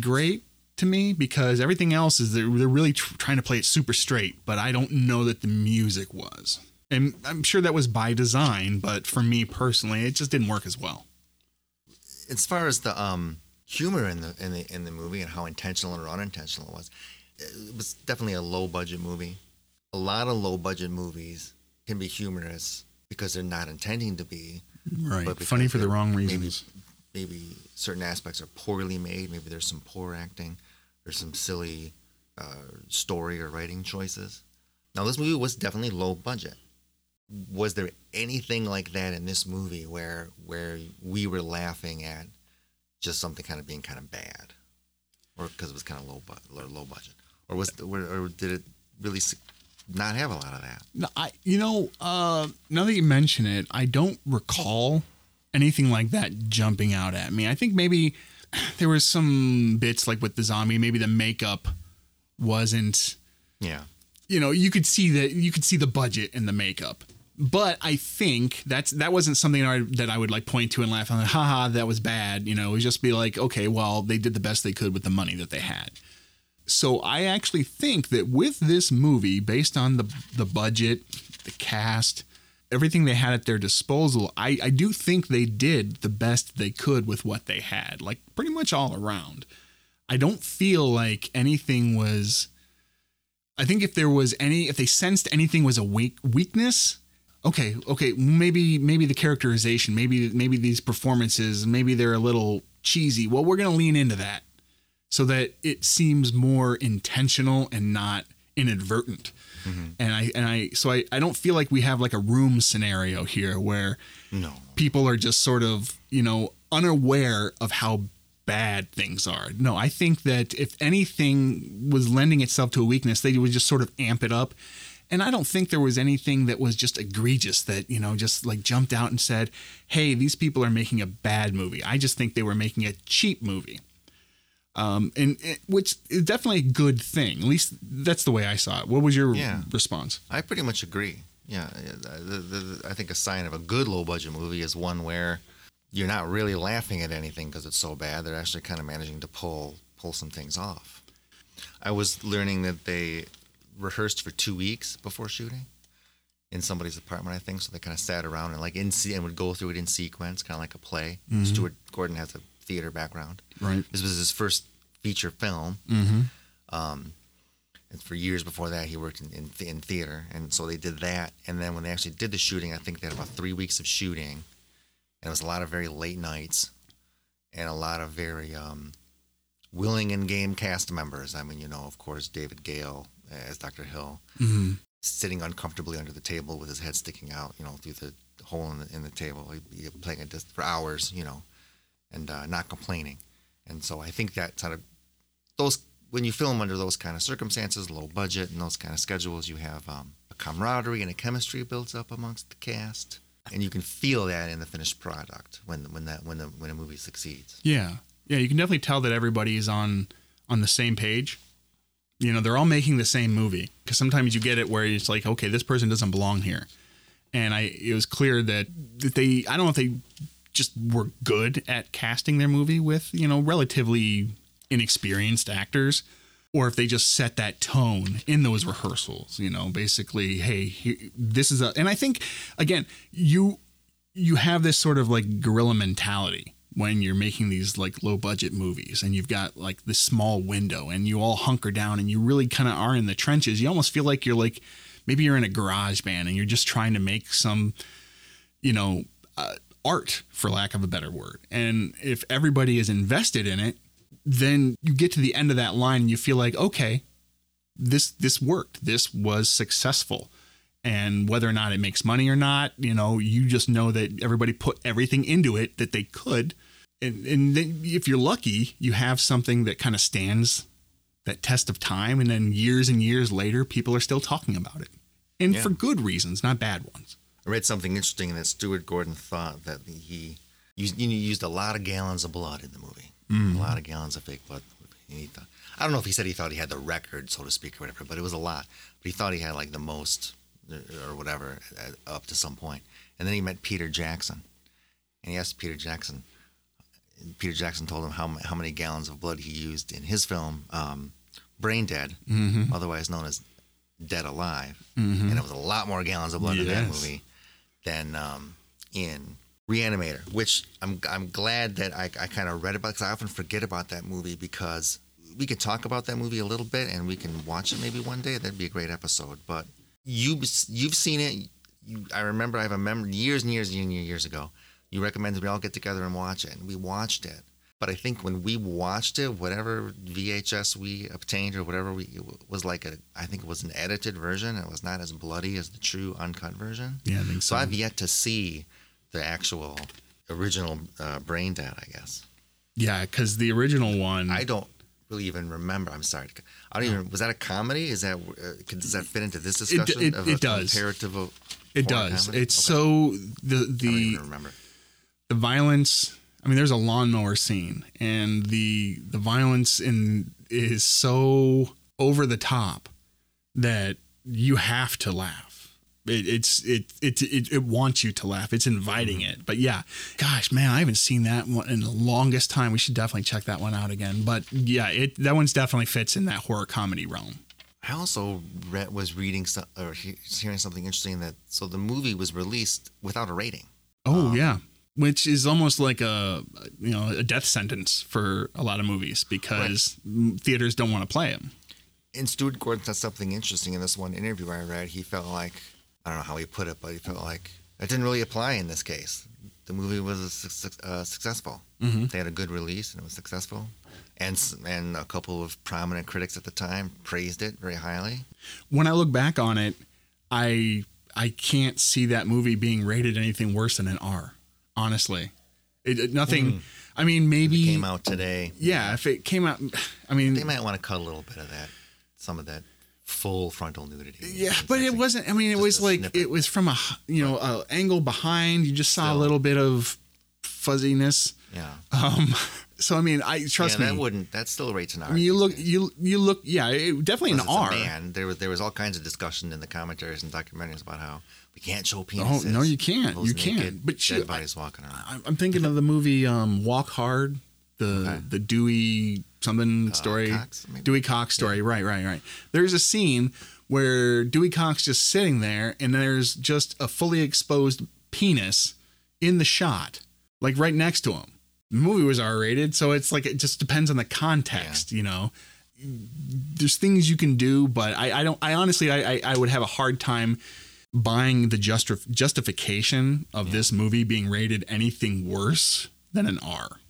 great to me because everything else is they're, they're really tr- trying to play it super straight, but I don't know that the music was. And I'm sure that was by design, but for me personally, it just didn't work as well. as far as the um, humor in the in the in the movie and how intentional or unintentional it was, it was definitely a low budget movie. A lot of low budget movies can be humorous because they're not intending to be. Right. but Funny for the wrong reasons. Maybe certain aspects are poorly made. Maybe there's some poor acting. There's some silly uh, story or writing choices. Now, this movie was definitely low budget. Was there anything like that in this movie where where we were laughing at just something kind of being kind of bad, or because it was kind of low bu- low, budget, or was or did it really not have a lot of that? No, I, you know, uh, now that you mention it, I don't recall anything like that jumping out at me. I think maybe *sighs* there was some bits like with the zombie, maybe the makeup wasn't, Yeah, you know, you could see that you could see the budget in the makeup. But I think that's that wasn't something that I, that I would like point to and laugh on. Haha, that was bad. You know, it would just be like, okay, well, they did the best they could with the money that they had. So I actually think that with this movie, based on the the budget, the cast, everything they had at their disposal, I, I do think they did the best they could with what they had, like pretty much all around. I don't feel like anything was. I think if there was any, if they sensed anything was a weak weakness, okay, okay, maybe maybe the characterization, maybe maybe these performances, maybe they're a little cheesy. Well, we're gonna lean into that so that it seems more intentional and not inadvertent. Mm-hmm. And I and I so I, I don't feel like we have like a room scenario here where no, people are just sort of, you know, unaware of how bad things are. No, I think that if anything was lending itself to a weakness, they would just sort of amp it up. And I don't think there was anything that was just egregious that, you know, just like jumped out and said, hey, these people are making a bad movie. I just think they were making a cheap movie. Um, and it, which is definitely a good thing. At least that's the way I saw it. What was your Yeah. response? I pretty much agree. Yeah, the, the, the, I think a sign of a good low budget movie is one where you're not really laughing at anything because it's so bad. They're actually kind of managing to pull pull some things off. I was learning that they rehearsed for two weeks before shooting in somebody's apartment, I think. So they kind of sat around and like in and would go through it in sequence, kind of like a play. Stuart Gordon has a theater background. Right. This was his first feature film. Mm-hmm. Um, and for years before that, he worked in, in, in theater. And so they did that. And then when they actually did the shooting, I think they had about three weeks of shooting. And it was a lot of very late nights and a lot of very um, willing and game cast members. I mean, you know, of course, David Gale as Dr. Hill, Mm-hmm. sitting uncomfortably under the table with his head sticking out, you know, through the hole in the, in the table, He'd be playing it just for hours, you know, and uh, not complaining. And so I think that sort of those when you film under those kind of circumstances, low budget and those kind of schedules, you have um, a camaraderie and a chemistry builds up amongst the cast, and you can feel that in the finished product when when that when the when a movie succeeds. Yeah. Yeah, you can definitely tell that everybody's on on the same page. You know, they're all making the same movie because sometimes you get it where it's like, okay, this person doesn't belong here. And I it was clear that, that they I don't know if they just were good at casting their movie with, you know, relatively inexperienced actors or if they just set that tone in those rehearsals, you know, basically, hey, he, this is a and I think again, you you have this sort of like guerrilla mentality when you're making these like low budget movies and you've got like this small window and you all hunker down and you really kind of are in the trenches. You almost feel like you're like maybe you're in a garage band and you're just trying to make some, you know, uh, art for lack of a better word. And if everybody is invested in it, then you get to the end of that line and you feel like, okay, this this worked. This was successful. And whether or not it makes money or not, you know, you just know that everybody put everything into it that they could and, and then if you're lucky, you have something that kind of stands that test of time, and then years and years later, people are still talking about it, and Yeah. for good reasons, not bad ones. I read something interesting that Stuart Gordon thought that he used, you know, used a lot of gallons of blood in the movie, a lot of gallons of fake blood. Thought, I don't know if he said he thought he had the record, so to speak, or whatever, but it was a lot. But he thought he had like the most uh, or whatever uh, up to some point. And then he met Peter Jackson, and he asked Peter Jackson. and Peter Jackson told him how how many gallons of blood he used in his film um, Brain Dead, otherwise known as Dead Alive, and it was a lot more gallons of blood in that movie than um, in Reanimator, which I'm I'm glad that I, I kind of read about because I often forget about that movie because we could talk about that movie a little bit and we can watch it maybe one day. That'd be a great episode. But you you've seen it. You, I remember I have a memory years and years and years ago. You recommended we all get together and watch it, and we watched it. But I think when we watched it, whatever VHS we obtained or whatever we it was like a, I think it was an edited version. It was not as bloody as the true uncut version. Yeah, I think So I've yet to see the actual original uh, Brain Dead. I guess Yeah, because the original one, I don't really even remember. I'm sorry. I don't even. Was that a comedy? Is that uh, does that fit into this discussion? it- of it a does. Comparative it does. comedy? It's Okay. so the I don't even remember. the violence i mean there's a lawnmower scene and the the violence in is so over the top that you have to laugh. It, it's it, it it it wants you to laugh. It's inviting Mm-hmm. it. But yeah gosh man i haven't seen that one in the longest time. We should definitely check that one out again. But yeah it that one's definitely fits in that horror comedy realm. I also read, was reading some, or hearing something interesting that so the movie was released without a rating. oh Um, yeah which is almost like a you know a death sentence for a lot of movies because theaters don't want to play them And Stuart Gordon said something interesting in this one interview I read. He felt like I don't know how he put it, but he felt like it didn't really apply in this case. The movie was a suc- uh, successful. Mhm. They had a good release and it was successful. And and a couple of prominent critics at the time praised it very highly. when I look back on it, I I can't see that movie being rated anything worse than an R. Honestly, it, it- nothing. I mean, maybe Came out today. Yeah, if it came out, I mean, They might want to cut a little bit of that, some of that full frontal nudity. yeah, but it wasn't. I mean, it was like snippet. it was from a you know a angle behind. You just saw a little bit of fuzziness. Yeah. Um, *laughs* so I mean, I trust yeah, me. that wouldn't. That still rates an R. I mean, you look, you you look, yeah, it, definitely an R. man. There was there was all kinds of discussion in the commentaries and documentaries about how we can't show Oh no, you can't. Those You can't. But dead you, bodies walking around. I'm I'm thinking of the movie um, Walk Hard, the Okay. the Dewey something story, Cox. Dewey Cox story. Right, right, right. There's a scene where Dewey Cox just sitting there, and there's just a fully exposed penis in the shot, like right next to him. The movie was R-rated, so it's like it just depends on the context, you know. There's things you can do, but I, I don't. I honestly, I, I, I would have a hard time buying the justif- justification of this movie being rated anything worse than an R.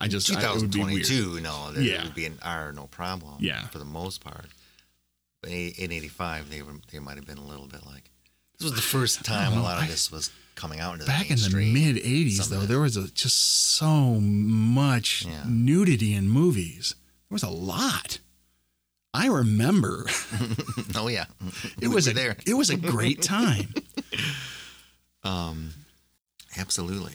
I just I, it would be weird. no, there Yeah. would be an R, no problem. Yeah. for the most part. In in '85, they were they might have been a little bit like this was the first *sighs* time a lot of this was coming out into Back in the mid '80s, Some though, there was a, just so much Yeah. nudity in movies. There was a lot. I remember *laughs* oh yeah, it was a there. it was a great time. *laughs* Um, absolutely.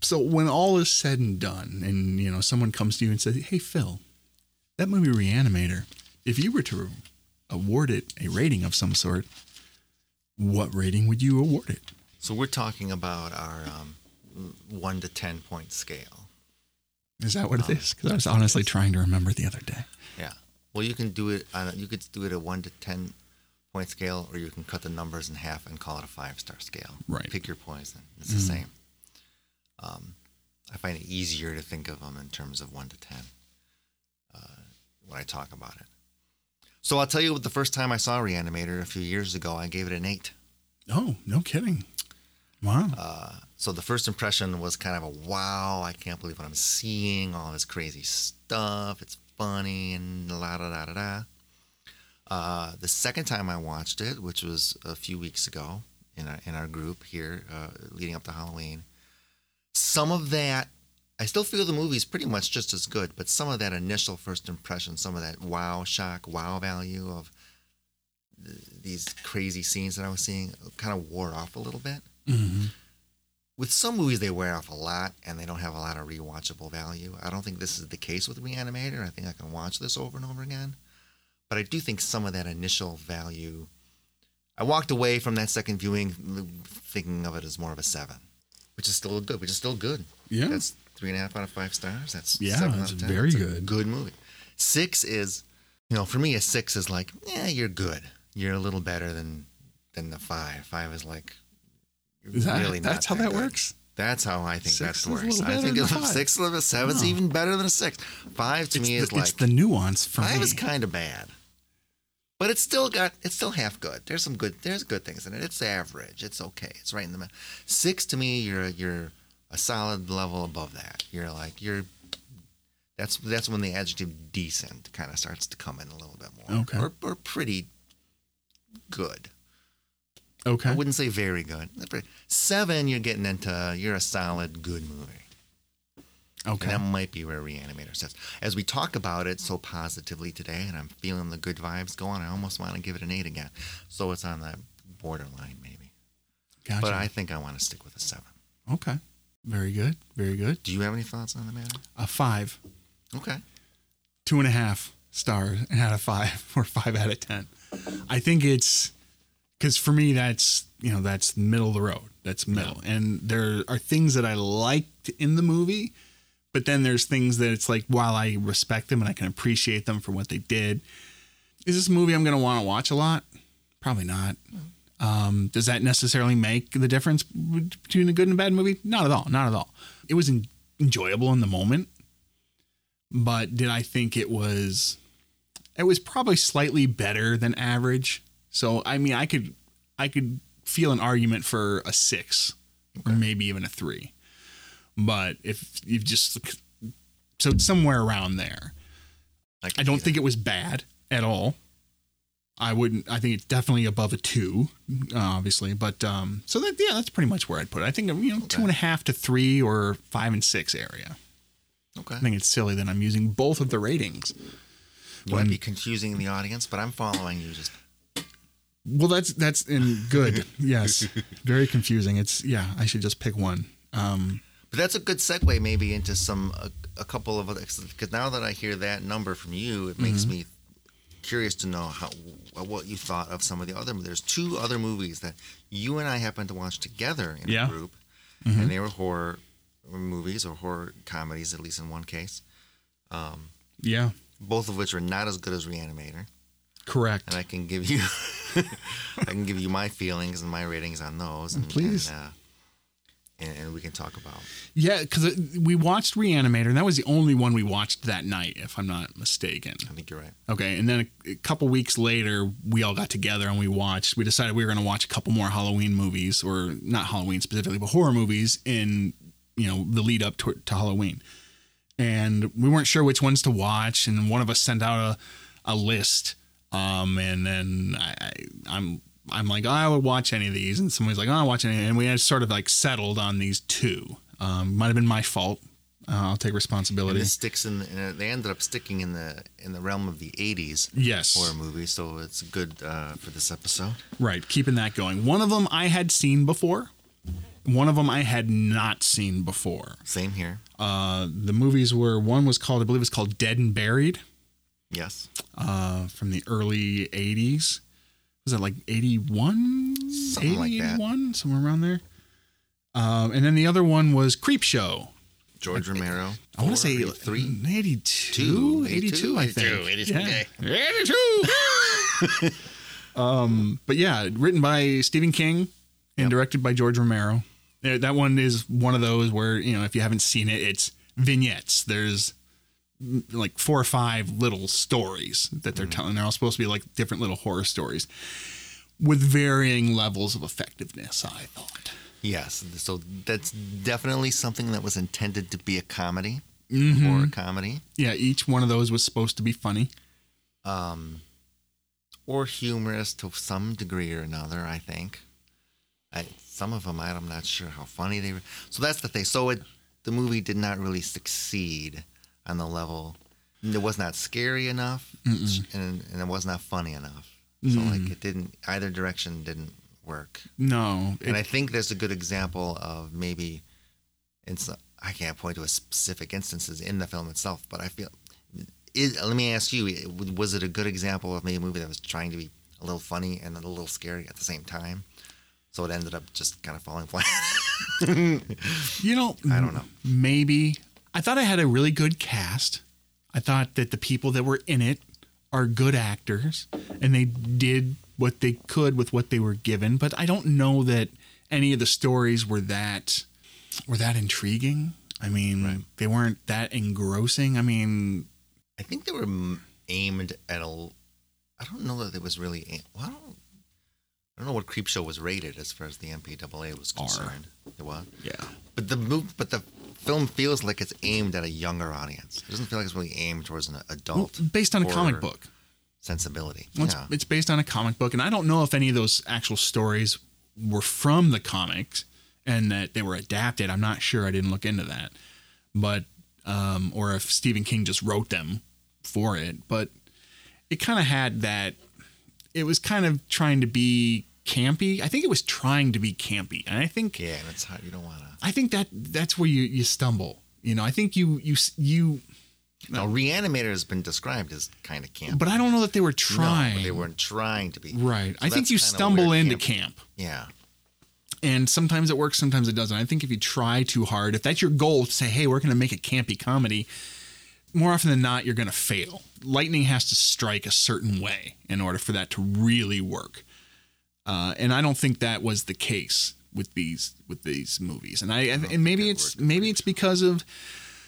so when all is said and done, and you know someone comes to you and says, "Hey Phil, that movie Reanimator, if you were to award it a rating of some sort, what rating would you award it?" So we're talking about our um, one to ten point scale. Is that what it Um, is? Because I was honestly trying to remember the other day. Well, you can do it. On a, you could do it a one to ten point scale, or you can cut the numbers in half and call it a five star scale. Right. Pick your poison. It's the same. Um, I find it easier to think of them in terms of one to ten uh, when I talk about it. So I'll tell you, what. the first time I saw Reanimator a few years ago, I gave it an eight. Oh, no kidding! Wow. Uh, so the first impression was kind of a wow, I can't believe what I'm seeing, all this crazy stuff. It's funny and la da da da da. Uh, the second time I watched it, which was a few weeks ago in our, in our group here uh, leading up to Halloween, some of that, I still feel the movie's pretty much just as good, but some of that initial first impression, some of that wow shock, wow value of th- these crazy scenes that I was seeing kind of wore off a little bit. Mm-hmm. With some movies, they wear off a lot and they don't have a lot of rewatchable value. I don't think this is the case with Reanimator. I think I can watch this over and over again. But I do think some of that initial value, I walked away from that second viewing thinking of it as more of a seven, which is still good, which is still good. Yeah. That's three and a half out of five stars. That's Yeah, seven that's out of 10. very It's good. Good movie. Six is, you know, for me, a six is like, yeah, you're good. You're a little better than than the five. Five is like, Is that, really not that's how that good. works? That's how I think Six that's works. I think five. six seven's even better than a six. Five to It's, me the, is like it's the nuance for five me. is kind of bad, but it's still got it's still half good. There's some good there's good things in it. It's average. It's okay. It's right in the middle. Six to me, you're you're a solid level above that. You're like you're. That's that's when the adjective decent kind of starts to come in a little bit more. Okay. Or, or pretty good. Okay. I wouldn't say very good. Seven, you're getting into you're a solid good movie. Okay. And that might be where Reanimator sits. As we talk about it so positively today, and I'm feeling the good vibes going, I almost want to give it an eight again. So it's on that borderline, maybe. Gotcha. But I think I want to stick with a seven. okay. Very good. Very good. Do you have any thoughts on the matter? A five, Okay. two and a half stars out of five, *laughs* or five out of ten. I think it's because for me that's you know that's middle of the road. That's middle, and there are things that I liked in the movie, but then there's things that it's like while I respect them and I can appreciate them for what they did. Is this a movie I'm going to want to watch a lot? Probably not. Um, does that necessarily make the difference between a good and a bad movie? Not at all. Not at all. It was en- enjoyable in the moment, but did I think it was? It was probably slightly better than average. So I mean, I could, I could feel an argument for a six, or maybe even a three. But if you've just so somewhere around there, can I don't think it was bad at all. I wouldn't. I think it's definitely above a two, uh, obviously. But um, so that yeah, that's pretty much where I'd put it. I think you know two and a half to three or five and six area. Okay. I think it's silly that I'm using both of the ratings. You might be confusing the audience, but I'm following you. Just Well, that's that's in good. yes, very confusing. It's yeah. I should just pick one. Um, But that's a good segue maybe into some a, a couple of other because now that I hear that number from you, it makes me curious to know how what you thought of some of the other. There's two other movies that you and I happened to watch together in Yeah. a group, and they were horror movies or horror comedies, at least in one case. Um, yeah, Both of which are not as good as Reanimator, correct. and I can give you *laughs* I can give you my feelings and my ratings on those. And, Please. And, uh, and, and we can talk about. Yeah, because we watched Reanimator, and that was the only one we watched that night, if I'm not mistaken. I think you're right. Okay, and then a, a couple weeks later, we all got together and we watched. We decided we were going to watch a couple more Halloween movies, or not Halloween specifically, but horror movies in you know the lead up to, to Halloween. And we weren't sure which ones to watch, and one of us sent out a, a list. Um, and then I, I, I'm I'm like, oh, I would watch any of these, and somebody's like, oh, I'll watch any, and we had sort of like settled on these two. Um, might have been my fault. Uh, I'll take And responsibility. this sticks in. The, they ended up sticking in the in the realm of the '80s Yes. horror movie, so it's good uh, for this episode. Right, keeping that going. One of them I had seen before. One of them I had not seen before. Same here. Uh, the movies were one was called I believe it's called Dead and Buried Yes, uh, from the early '80s. Was that like '81, Something like that. 81, somewhere around there? Um, and then the other one was Creepshow. George Romero. I want to say three. 82, Two, 82, I 82, think. 82, yeah. okay. 82. *laughs* um, but yeah, written by Stephen King and Yep. directed by George Romero. That one is one of those where, you know, if you haven't seen it, it's vignettes. There's like four or five little stories that they're telling. They're all supposed to be like different little horror stories with varying levels of effectiveness, I thought. Yes, so that's definitely something that was intended to be a comedy, Mm-hmm. horror comedy, Yeah, each one of those was supposed to be funny. um, or humorous to some degree or another. I think. I, some of them I'm not sure how funny they were. So that's the thing. So it the movie did not really succeed on the level. It was not scary enough, and, and it was not funny enough. So like it didn't either direction didn't work. No, and it- I think there's a good example of maybe it's I can't point to a specific instances in the film itself, but I feel. Is, let me ask you: Was it a good example of maybe a movie that was trying to be a little funny and a little scary at the same time? So it ended up just kind of falling flat. You know, *laughs* I don't know. Maybe I thought I had a really good cast. I thought that the people that were in it are good actors, and they did what they could with what they were given. But I don't know that any of the stories were that were that intriguing. I mean, they weren't that engrossing. I mean, I think they were aimed at a. I don't know that it was really. aim- Well, I don't. I don't know what Creepshow was rated as far as the MPAA was R. concerned. It was. yeah, But the move, but the film feels like it's aimed at a younger audience. It doesn't feel like it's really aimed towards an well, adult based on a comic book. sensibility. Well, it's, yeah, it's based on a comic book, and I don't know if any of those actual stories were from the comics and that they were adapted. I'm not sure. I didn't look into that, but um, or if Stephen King just wrote them for it. But it kind of had that. It was kind of trying to be campy. I think it was trying to be campy, and I think yeah, it's hard. You don't want to. I think that that's where you you stumble. You know, I think you you you. Now, Reanimator has been described as kind of camp. But I don't know that they were No, trying. they weren't trying to be. Right. So I think you stumble into camp. camp. Yeah. and sometimes it works sometimes it doesn't i think if you try too hard if that's your goal to say hey we're going to make a campy comedy more often than not you're going to fail lightning has to strike a certain way in order for that to really work uh, and i don't think that was the case with these with these movies. And i and, maybe it's maybe it's because of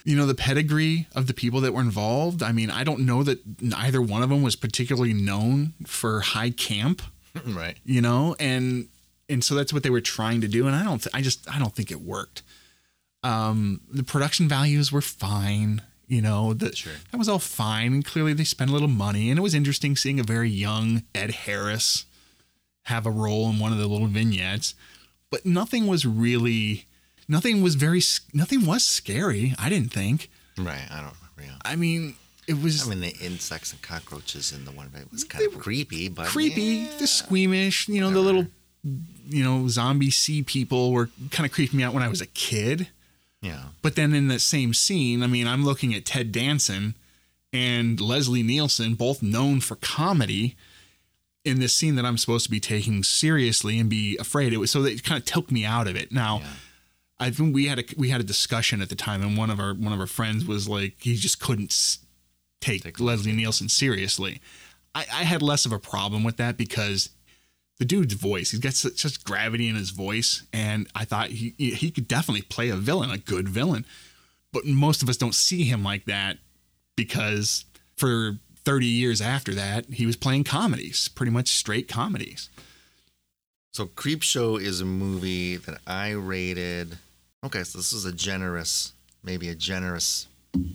you know the pedigree of the people that were involved. I mean i don't know that either one of them was particularly known for high camp *laughs* right. you know? And and so that's what they were trying to do. And i don't th- i just i don't think it worked. Um the production values were fine you know? The, Sure. that was all fine. And clearly they spent a little money. And it was interesting seeing a very young ed harris have a role in one of the little vignettes but nothing was really nothing was very nothing was scary i didn't think Right. I don't. Yeah. i mean it was I mean, the insects and cockroaches in the one it was kind of creepy, but creepy, yeah. the squeamish, you know, the little, you know, zombie sea people were kind of creeping me out when I was a kid. Yeah. But then in the same scene, I mean, I'm looking at Ted Danson and Leslie Nielsen, both known for comedy, in this scene that I'm supposed to be taking seriously and be afraid. It was so that it kind of took me out of it. Now, Yeah. I think we had a we had a discussion at the time, and one of our one of our friends was like, he just couldn't take, Take Leslie Nielsen seriously. I, I had less of a problem with that because the dude's voice, he's got such, such gravity in his voice, and I thought he he could definitely play a villain, a good villain. But most of us don't see him like that because for 30 years after that, he was playing comedies, pretty much straight comedies. So Creepshow is a movie that I rated. Okay, so this is a generous, maybe a generous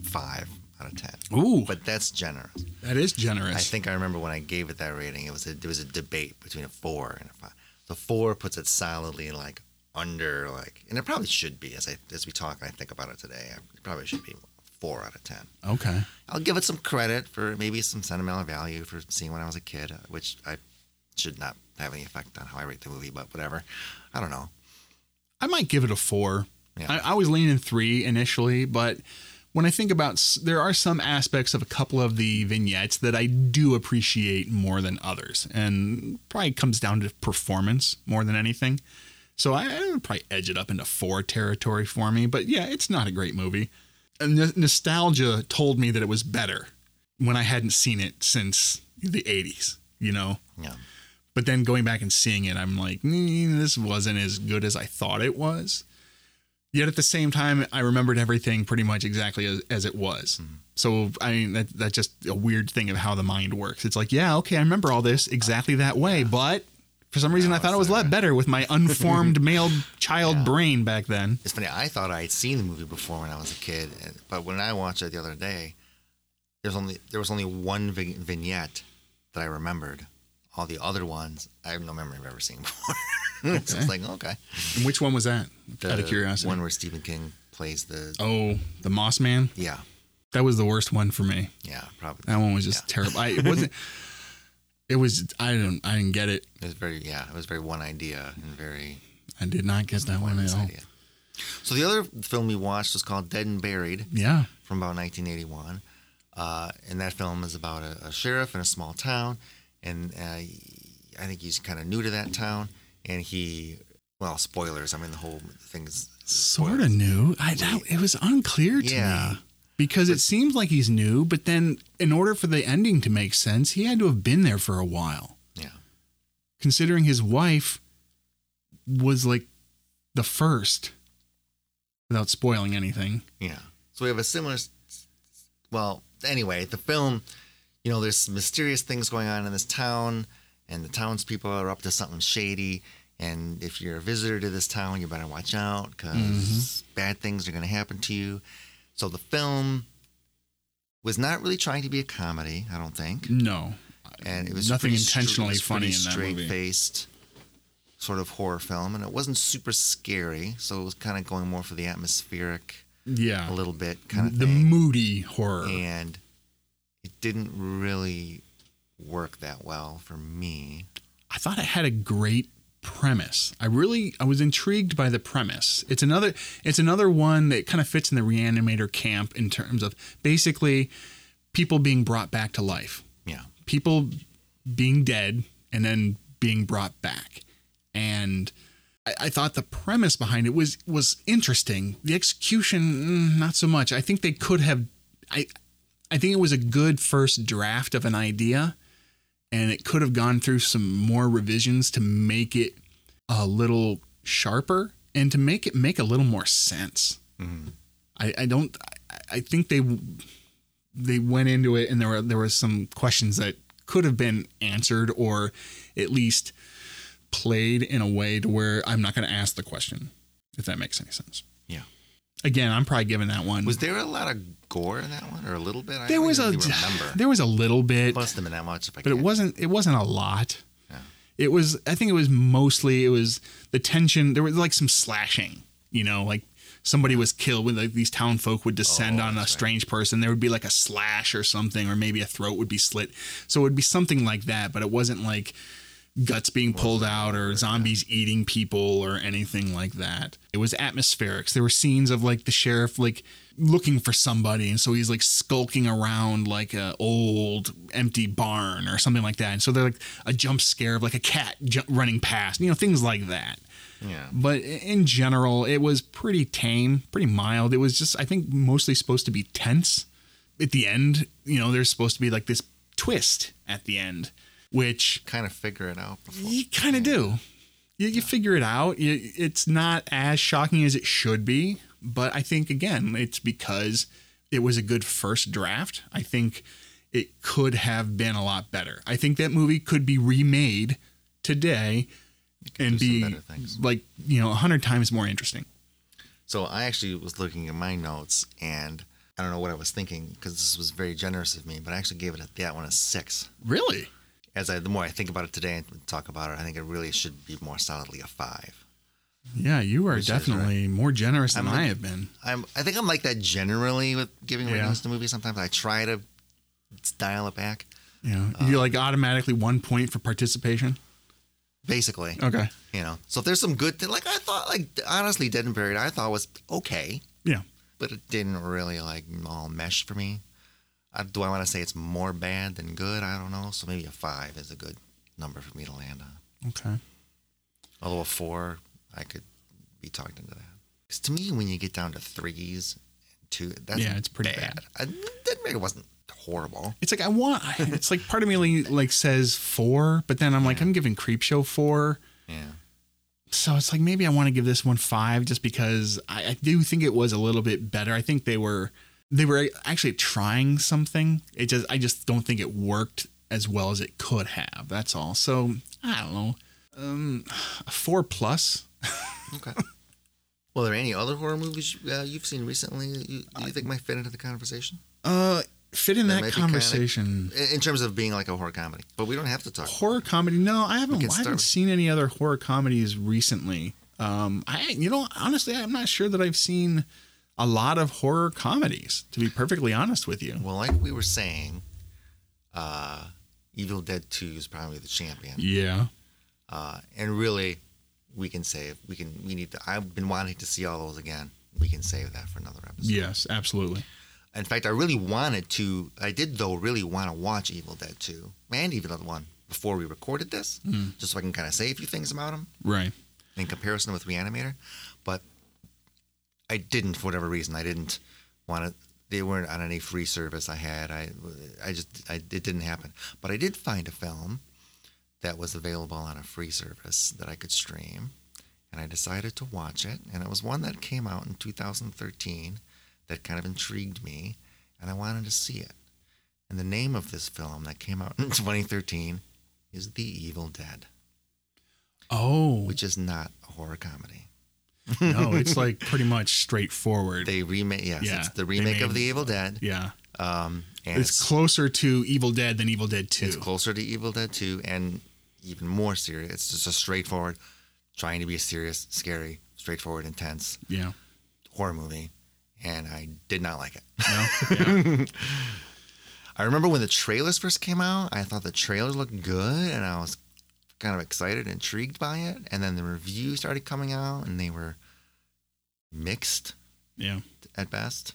five out of ten. Ooh, But that's generous. that is generous. I think I remember when I gave it that rating, it was a, there was a debate between a four and a five. The four puts it solidly like under like, and it probably should be as I as we talk. and I think about it today. It probably should be four out of ten. okay. I'll give it some credit for maybe some sentimental value for seeing when I was a kid, uh, which I should not have any effect on how I rate the movie, but whatever. I don't know. I might give it a four. Yeah. I, I was leaning three initially, but when I think about, there are some aspects of a couple of the vignettes that I do appreciate more than others, and probably comes down to performance more than anything. So I, I would probably edge it up into four territory for me. But yeah, it's not a great movie. N- nostalgia told me that it was better when I hadn't seen it since the '80s. You know, Yeah. but then going back and seeing it, I'm like, "Mm, this wasn't as good as I thought it was. Yet at the same time, I remembered everything pretty much exactly as, as it was. So I mean, that, that's just a weird thing of how the mind works. It's like, yeah, okay, I remember all this exactly that way, but for some reason, I thought it was a lot better with my unformed *laughs* male child brain back then. It's funny. I thought I had seen the movie before when I was a kid, but when I watched it the other day, there's only there was only one vig- vignette that I remembered. All the other ones, I have no memory of ever seeing *laughs* before. so it's like okay. And which one was that? The Out of curiosity. one where Stephen King plays the oh, the Moss Man. yeah That was the worst one for me. yeah probably That one was just terrible. I, it wasn't. *laughs* It was. I don't. I didn't get it. it was very yeah it was very one idea and very I did not get that one at all. idea. So the other film we watched was called Dead and Buried Yeah. from about 1981. Uh, and that film is about a, a sheriff in a small town, and uh, I think he's kind of new to that town, and he, well, spoilers. I mean, the whole thing is Sort of new. I that, it was unclear to Yeah. me because it seems like he's new, but then in order for the ending to make sense, he had to have been there for a while. yeah, Considering his wife was like the first, without spoiling anything. yeah. So we have a similar. Well, anyway, the film, you know, there's mysterious things going on in this town, and the townspeople are up to something shady. And if you're a visitor to this town, you better watch out because mm-hmm. bad things are going to happen to you. So the film was not really trying to be a comedy, I don't think, No, and it was nothing stra- intentionally was funny pretty in that straight-faced sort of horror film, and it wasn't super scary, so it was kind of going more for the atmospheric, Yeah, a little bit kind of the thing. moody horror. and it didn't really work that well for me. I thought it had a great premise. I really I was intrigued by the premise. It's another it's another one that kind of fits in the reanimator camp in terms of basically people being brought back to life. Yeah, People being dead and then being brought back. And I, I thought the premise behind it was was interesting. The execution, mm, not so much. I think they could have I I think it was a good first draft of an idea and it could have gone through some more revisions to make it a little sharper and to make it make a little more sense. Mm-hmm. I, I don't. I, I think they they went into it and there were there were some questions that could have been answered or at least played in a way to where I'm not going to ask the question if that makes any sense. yeah. Again, I'm probably giving that one. Was there a lot of gore in that one, or a little bit? I there was a remember. *sighs* there was a little bit. Must have been that much, but it wasn't it wasn't a lot Yeah. it was i think it was mostly it was the tension there was like some slashing you know like somebody was killed when like these town folk would descend Oh, on a that's right. strange person there would be like a slash or something or maybe a throat would be slit so it would be something like that but it wasn't like guts being pulled out or zombies eating people or anything like that. It was atmospherics there were scenes of like the sheriff like looking for somebody and so he's like skulking around like a old empty barn or something like that. And so they're like a jump scare of like a cat ju- running past you know things like that. Yeah. but in general it was pretty tame pretty mild. It was just i think mostly supposed to be tense at the end. You know there's supposed to be like this twist at the end which Kind of figure it out before. you kind of do. You, you figure it out. It's not as shocking as it should be but i think again it's because it was a good first draft. I think it could have been a lot better. I think that movie could be remade today and be better things. like you know a hundred times more interesting. So I actually was looking at my notes, and I don't know what I was thinking because this was very generous of me, but I actually gave it a, that one a six. really As I, the more I think about it today and talk about it, I think it really should be more solidly a five. yeah you are definitely more generous than I'm i like- have been I'm, I think I'm like that generally with giving Yeah. ratings to movies. Sometimes I try to dial it back. Yeah. you know Uh, you like automatically one point for participation Basically, okay you know. So if there's some good thing, like I thought, like honestly, Dead and Buried, I thought was okay, yeah but it didn't really like all mesh for me. I, do I want to say it's more bad than good? I don't know. So maybe a five is a good number for me to land on. okay Although a four, I could be talked into that. Because to me, when you get down to threes two, that's Yeah, it's pretty bad. I, Dead and wasn't horrible. It's like I want. *laughs* It's like part of me like, says four, but then I'm like I'm giving Creepshow four. Yeah. So it's like maybe I want to give this one five just because I, I do think it was a little bit better. I think they were they were actually trying something. It just I just don't think it worked as well as it could have. That's all. So I don't know. Um, a four plus. *laughs* Okay. well, are there any other horror movies uh, you've seen recently that you, you think might fit into the conversation? Uh, fit in That that, might be kinda- conversation. in terms of being like a horror comedy. But we don't have to talk. horror comedy? No, I haven't. I haven't seen any other horror comedies recently. Um, I, you know, honestly, I'm not sure that I've seen a lot of horror comedies. To be perfectly honest with you. Well, like we were saying, uh, Evil Dead Two is probably the champion. Yeah. Uh, and really, we can save. We can. We need to. I've been wanting to see all those again. We can save that for another episode. Yes, absolutely. In fact, I really wanted to. I did though. Really want to watch Evil Dead Two and Evil Dead One before we recorded this, just so I can kind of say a few things about them Right. in comparison with Reanimator. But I didn't for whatever reason. I didn't want to. They weren't on any free service I had. I, I just, I, it didn't happen. But I did find a film that was available on a free service that I could stream, and I decided to watch it. And it was one that came out in 2013 that kind of intrigued me, and I wanted to see it. And the name of this film that came out *laughs* in 2013 is The Evil Dead, Oh which is not a horror comedy. No, *laughs* it's like pretty much straightforward. They remake, yes, Yeah, it's the remake of The Evil Dead. yeah. Um, and It's it's, closer to Evil Dead than Evil Dead Two. it's closer to Evil Dead 2 and even more serious. It's just a straightforward, trying to be a serious, scary, straightforward, intense Yeah. horror movie. And I did not like it. No? *laughs* Yeah. I remember when the trailers first came out, I thought the trailers looked good and I was kind of excited, intrigued by it. And then the reviews started coming out and they were mixed yeah. at best.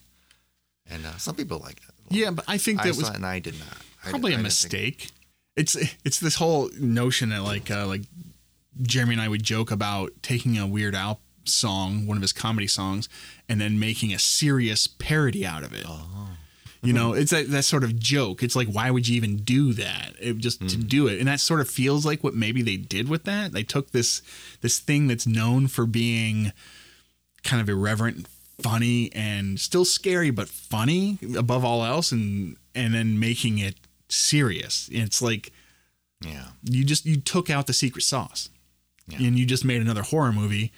And uh, some people liked it. Yeah, but I think I that saw was and I did not. Probably did- a I didn't think- mistake. It's it's this whole notion that like uh, like Jeremy and I would joke about taking a Weird Al song, one of his comedy songs, and then making a serious parody out of it. Oh. You know, it's that, that sort of joke. It's like, why would you even do that? It, just to Hmm. do it, and that sort of feels like what maybe they did with that. They took this this thing that's known for being kind of irreverent, funny, and still scary, but funny above all else, and and then making it serious. It's like Yeah. you just you took out the secret sauce, Yeah. and you just made another horror movie.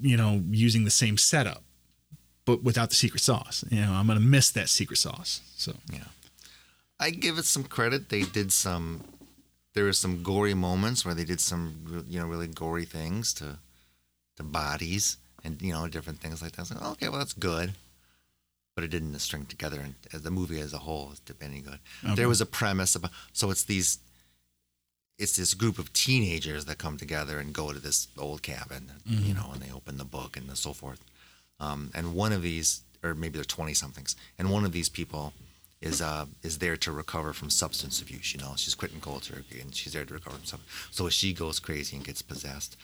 You know, using the same setup, but without the secret sauce. You know, I'm gonna miss that secret sauce. So yeah, I give it some credit. They did some. There were some gory moments where they did some, you know, really gory things to, to bodies and you know different things like that. I was like, okay, well that's good, but it didn't string together and the movie as a whole is any good. Okay. There was a premise about so it's these. It's this group of teenagers that come together and go to this old cabin, you mm-hmm. know, and they open the book and so forth. Um, and one of these, or maybe they're twenty somethings, and one of these people is uh, is there to recover from substance abuse. You know, she's quitting cold turkey, and she's there to recover from something. So she goes crazy and gets possessed,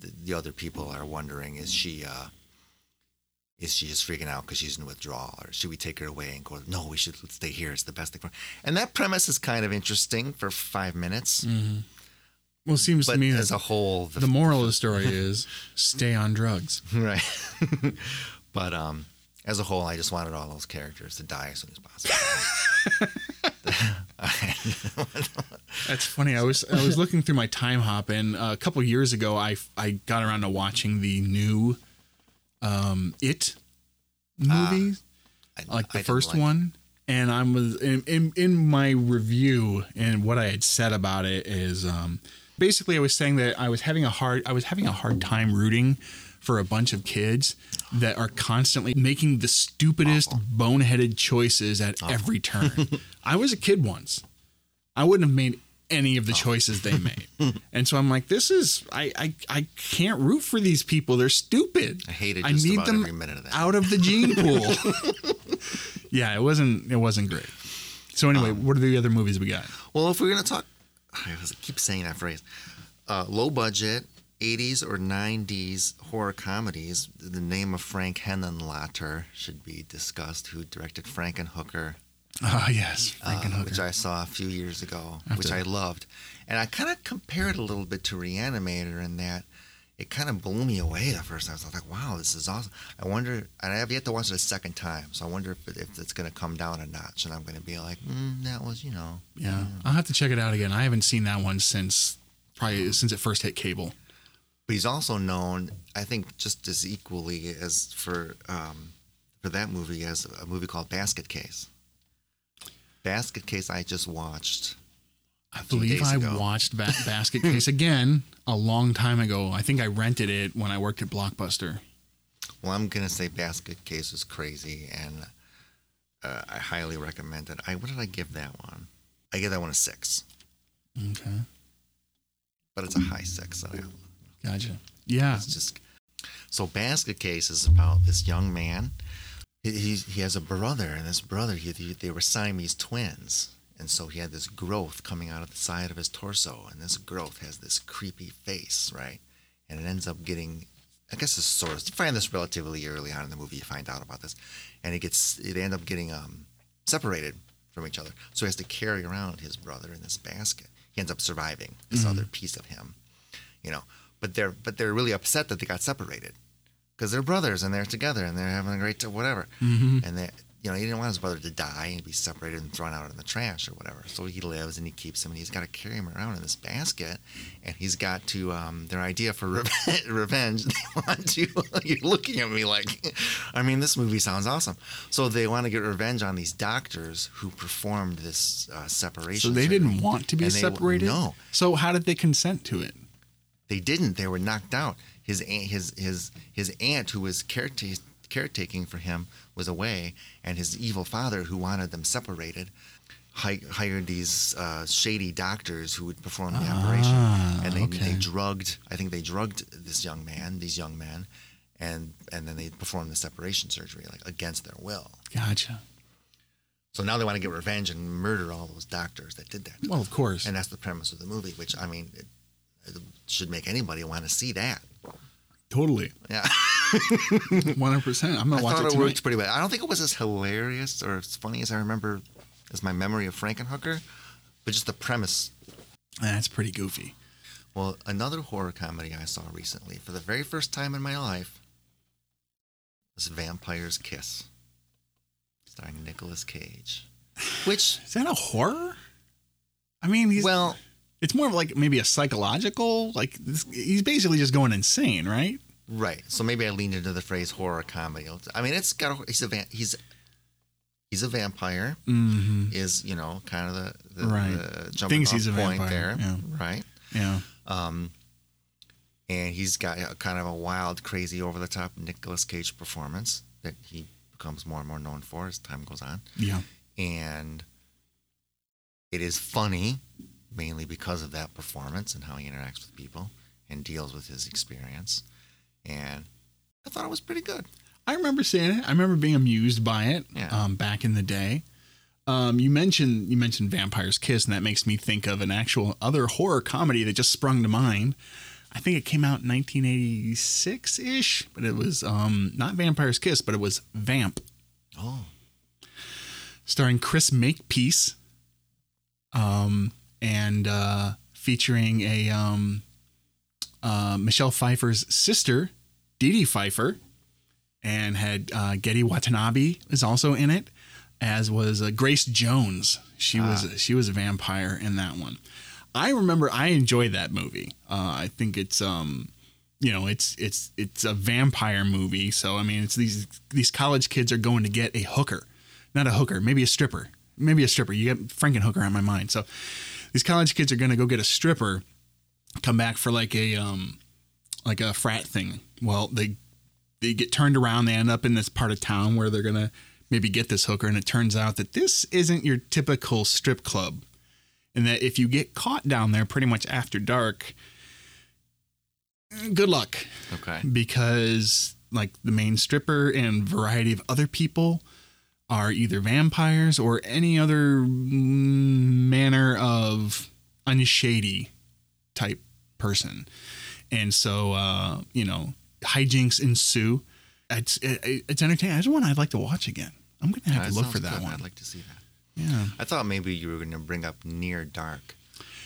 the, the other people are wondering: is she uh, is she just freaking out because she's in withdrawal, or should we take her away and go? No, we should stay here. It's the best thing for. Her. And that premise is kind of interesting for five minutes, well, it seems but to me as a whole, the, the moral of the *laughs* story is stay on drugs. right. *laughs* but um, as a whole, I just wanted all those characters to die as soon as possible. *laughs* That's funny. I was I was looking through my Timehop, and uh, a couple years ago, I I got around to watching the new um, It movie, I- like the I first like it. one. And I was in, in in my review, and what I had said about it is um, basically I was saying that I was having a hard I was having a hard time rooting for a bunch of kids that are constantly making the stupidest boneheaded choices at every turn. *laughs* I was a kid once. I wouldn't have made any of the choices they made. *laughs* and so I'm like, this is I, I I can't root for these people. They're stupid. I hated I just need them every minute of out of the gene *laughs* pool. yeah, it wasn't it wasn't great. So anyway, Um, what are the other movies we got? Well, if we're gonna talk, I keep saying that phrase. Uh, low budget, 80s or 90s horror comedies. The name of Frank Henenlotter should be discussed, who directed Frankenhooker, Oh yes, uh, which I saw a few years ago, which I loved. And I kind of compared a little bit to Reanimator in that it kind of blew me away the first time. I was like, wow, this is awesome. I wonder, and I have yet to watch it a second time, so I wonder if, it, if it's going to come down a notch and I'm going to be like, mm, that was, you know. yeah, I'll have to check it out again. I haven't seen that one since probably since it first hit cable. But he's also known, I think, just as equally as for um, for that movie as a movie called Basket Case. Basket Case I just watched. I believe I ago. watched *laughs* ba- Basket Case again a long time ago. I think I rented it when I worked at Blockbuster. Well, I'm gonna say Basket Case is crazy, and uh, I highly recommend it. I what did I give that one? I give that one a six, Okay, but it's a high six. So gotcha. Yeah, it's just so Basket Case is about this young man. He he, he has a brother, and this brother he, he, they were Siamese twins. And so he had this growth coming out of the side of his torso, and this growth has this creepy face, right? And it ends up getting, I guess it's sort of, you find this relatively early on in the movie, you find out about this. And it gets, they end up getting um, separated from each other. So he has to carry around his brother in this basket. He ends up surviving this other piece of him, you know. But they're, but they're really upset that they got separated because they're brothers and they're together and they're having a great time, whatever. And they, you know, he didn't want his brother to die and be separated and thrown out in the trash or whatever. So he lives and he keeps him and he's got to carry him around in this basket. And he's got to, um, their idea for *laughs* reve- *laughs* revenge, *laughs* they want to, you're looking at me like, I mean, this movie sounds awesome. So they want to get revenge on these doctors who performed this uh, separation. so they surgery. didn't want to be And they- separated. No, So how did they consent to it? they didn't. They were knocked out. His aunt, his his his aunt, who was careta- caretaking for him, was away, and his evil father, who wanted them separated, hi- hired these uh, shady doctors who would perform the operation, and they, okay. they drugged. I think they drugged this young man, these young men, and and then they performed the separation surgery like against their will. Gotcha. So now they want to get revenge and murder all those doctors that did that. to Well, of course. and that's the premise of the movie, which I mean, it, it should make anybody want to see that. Totally. Yeah, *laughs* One hundred percent. I'm gonna I watch thought it it tonight. worked pretty well. I don't think it was as hilarious or as funny as I remember as my memory of Frankenhooker, but just the premise. That's pretty goofy. Well, another horror comedy I saw recently for the very first time in my life was Vampire's Kiss, starring Nicolas Cage. Which, *sighs* Is that a horror? I mean, he's well, it's more of like maybe a psychological. Like this, he's basically just going insane, right? Right. So maybe I leaned into the phrase horror comedy. I mean, it's got a, he's a va- he's he's a vampire. Mm-hmm. Is you know kind of the, the, Right. the jumping Thinks off he's a point vampire, there, yeah. right? Yeah. Um, and he's got a, kind of a wild, crazy, over the top Nicolas Cage performance that he becomes more and more known for as time goes on. Yeah. And it is funny, mainly because of that performance and how he interacts with people and deals with his experience. And I thought it was pretty good. I remember seeing it. I remember being amused by it Yeah. um, back in the day. Um, you mentioned you mentioned Vampire's Kiss, and that makes me think of an actual other horror comedy that just sprung to mind. I think it came out in 1986 ish, but it was um, not Vampire's Kiss, but it was Vamp, Oh, starring Chris Makepeace, um, and uh, featuring a um, uh, Michelle Pfeiffer's sister, Dee Dee Pfeiffer, and had uh, Gedde Watanabe is also in it, as was uh, Grace Jones. She was she was a vampire in that one. I remember I enjoyed that movie. Uh, I think it's um, you know, it's it's it's a vampire movie. So I mean, it's these these college kids are going to get a hooker, not a hooker, maybe a stripper, maybe a stripper. You get Frankenhooker on my mind. So these college kids are going to go get a stripper, come back for like a um, like a frat thing. Well, they they get turned around. They end up in this part of town where they're gonna maybe get this hooker, and it turns out that this isn't your typical strip club, and that if you get caught down there, pretty much after dark, good luck okay. because like the main stripper and variety of other people are either vampires or any other mm, manner of unshady type person and so uh you know hijinks ensue it's it, it's entertaining it's one i'd like to watch again i'm gonna have That to look for that good. one I'd like to see that. yeah I thought maybe you were going to bring up Near Dark.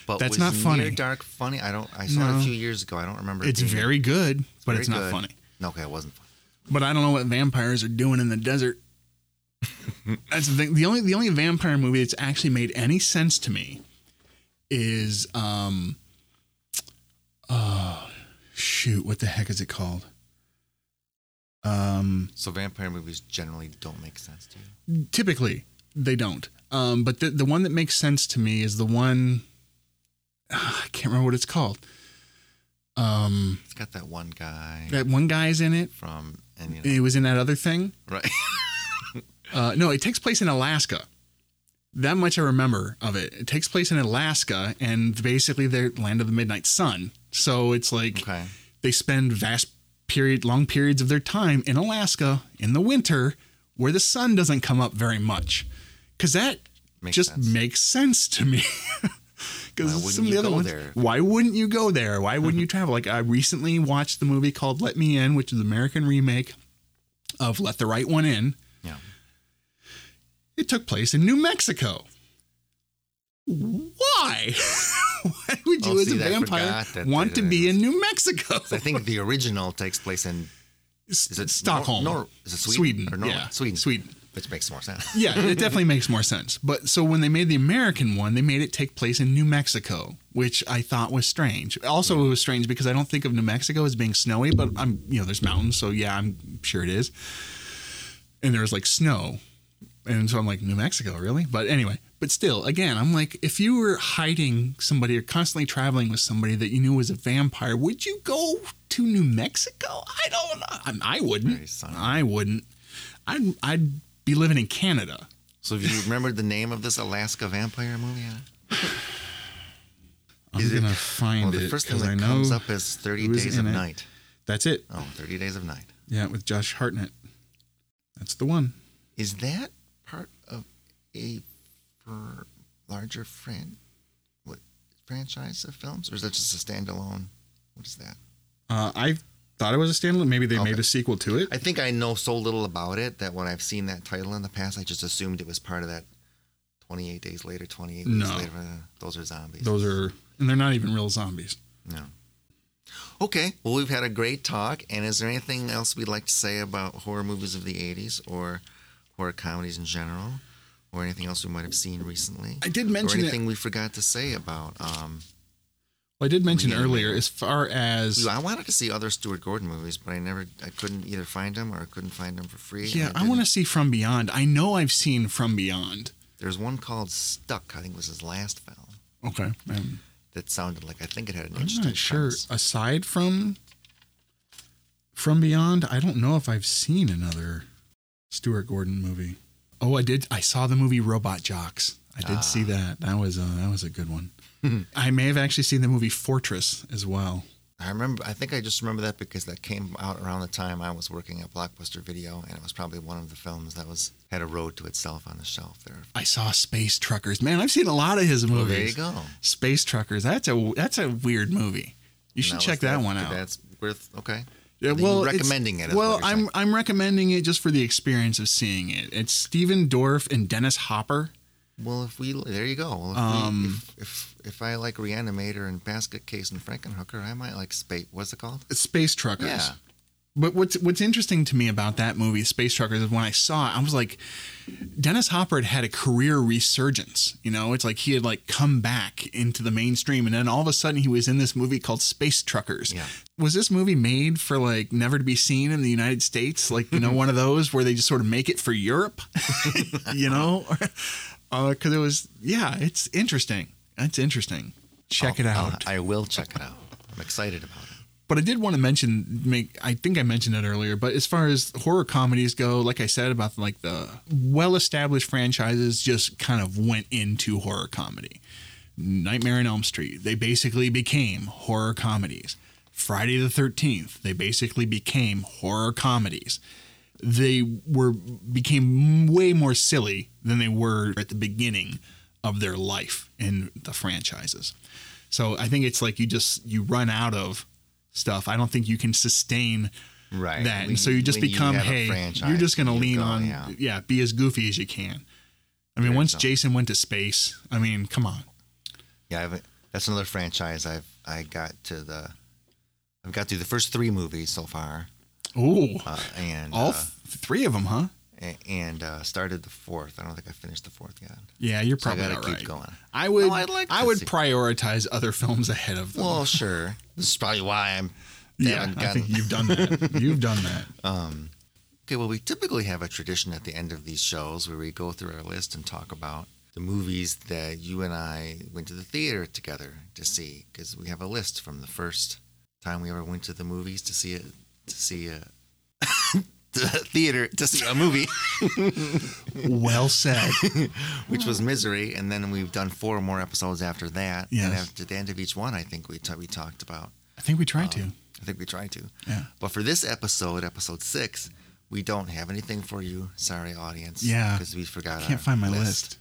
But That's not funny. Near Dark funny? I don't. I saw it a few years ago. I don't remember. it's very good but very it's not good. funny No, okay, it wasn't funny. but I don't know what vampires are doing in the desert. *laughs* That's the thing. The only the only vampire movie that's actually made any sense to me is um uh shoot, what the heck is it called? Um So vampire movies generally don't make sense to you. typically They don't. Um, but the the one that makes sense to me is the one I can't remember what it's called. Um, It's got that one guy that one guy's in it. from and you know, He was in that other thing. right. *laughs* Uh, no, it takes place in Alaska. That much I remember of it. It takes place in Alaska, and basically they're land of the midnight sun. So it's like Okay. they spend vast period, long periods of their time in Alaska in the winter, where the sun doesn't come up very much. Because that Makes just sense. makes sense to me. *laughs* Why Because some of the other ones, there? why wouldn't you go there? Why wouldn't mm-hmm. you travel? Like I recently watched the movie called Let Me In, which is an American remake of Let the Right One In. Yeah. It took place in New Mexico. Why? *laughs* Why would you, Oh, as see, a vampire, want to be in New Mexico? I think the original takes place in is it Stockholm? Nor, Nor, is it Sweden? Sweden, Or Nor- yeah. Sweden. Sweden. Which makes more sense. *laughs* yeah, it definitely makes more sense. But so when they made the American one, they made it take place in New Mexico, which I thought was strange. Also, it was strange because I don't think of New Mexico as being snowy, but I'm, you know, there's mountains, so yeah, I'm sure it is. And there's like snow. And so I'm like, New Mexico, really? But anyway, but still, again, I'm like, if you were hiding somebody or constantly traveling with somebody that you knew was a vampire, would you go to New Mexico? I don't know. I, I wouldn't. I wouldn't. I'd, I'd be living in Canada. So, have you remembered the name of this Alaska vampire movie? I'm Is gonna find well, the first thing that I comes up is 30 who's Days of it. Night. that's it. Oh, 30 Days of Night. Yeah, with Josh Hartnett. That's the one. Is that a for larger fran- what franchise of films, or is that just a standalone? What is that? Uh, I thought it was a standalone. Maybe they Okay. made a sequel to it. I think I know so little about it that when I've seen that title in the past, I just assumed it was part of that 28 Days Later, 28 Weeks No. Later. uh, Those are zombies. Those are, and they're not even real zombies. No. Okay, well, we've had a great talk. And is there anything else we'd like to say about horror movies of the 80s or horror comedies in general? Or anything else we might have seen recently? I did mention it. anything we forgot to say about. Um, Well, I did mention Re-Animator. earlier, as far as I wanted to see other Stuart Gordon movies, but I never, I couldn't either find them or I couldn't find them for free. yeah, I didn't. want to see From Beyond. I know I've seen From Beyond. There's one called Stuck. I think was his last film. Okay, um, That sounded like I think it had an I'm interesting. not sure. premise. Aside from From Beyond, I don't know if I've seen another Stuart Gordon movie. Oh, I did. I saw the movie Robot Jox. I did see ah. that. That was a that was a good one. Hmm. I may have actually seen the movie Fortress as well. I remember. I think I just remember that because that came out around the time I was working at Blockbuster Video, and it was probably one of the films that was had a road to itself on the shelf there. I saw Space Truckers. Man, I've seen a lot of his oh, Well, movies. there you go. Space Truckers. That's a that's a weird movie. You should Now, check is that, one out. That's worth okay. Yeah, well, recommending it Well, I'm saying. I'm recommending it just for the experience of seeing it. It's Stephen Dorff and Dennis Hopper. Well, if we there you go. Well, if, Um, we, if, if if I like Re-Animator and Basket Case and Frankenhooker, I might like Space. What's it called? Space Truckers. Yeah. But what's what's interesting to me about that movie, Space Truckers, is when I saw it, I was like, Dennis Hopper had had a career resurgence. You know, it's like he had like come back into the mainstream, and then all of a sudden he was in this movie called Space Truckers. Yeah. Was this movie made for like never to be seen in the United States? Like you know, one of those where they just sort of make it for Europe. *laughs* you know, *laughs* uh, because it was yeah, it's interesting. It's interesting. Check it I'll- out. I will check it out. I'm excited about it. But I did want to mention, make I think I mentioned it earlier. But as far as horror comedies go, like I said about like the well-established franchises, just kind of went into horror comedy. Nightmare on Elm Street, they basically became horror comedies. Friday the Thirteenth, they basically became horror comedies. They were became way more silly than they were at the beginning of their life in the franchises. So I think it's like you just you run out of stuff. I don't think you can sustain Right. that, When and so you just when you become hey, franchise, you're just going to lean on yeah. yeah. be as goofy as you can. I mean, once. Jason went to space, I mean, come on. Yeah, that's another franchise I've I got to the I've got through the first three movies so far, Oh, uh, and all uh, th- three of them, huh? And uh, started the fourth. I don't think I finished the fourth yet. Yeah, you're So I probably gotta keep right. going. I would, No, I'd like I would see- prioritize other films ahead of them. Well, *laughs* sure. This is probably why I'm. yeah, haven't I think you've done that. *laughs* you've done that. Um, Okay, well, we typically have a tradition at the end of these shows where we go through our list and talk about the movies that you and I went to the theater together to see, because we have a list from the first time we ever went to the movies to see it, to see a the theater to see a movie, *laughs* Well said. *laughs* which was Misery, and then we've done four more episodes after that. Yes. And after the end of each one, I think we t- we talked about. I think we tried to. I think we tried to. Yeah. But for this episode, episode six, we don't have anything for you. Sorry, audience. Yeah. Because we forgot. I can't find my list.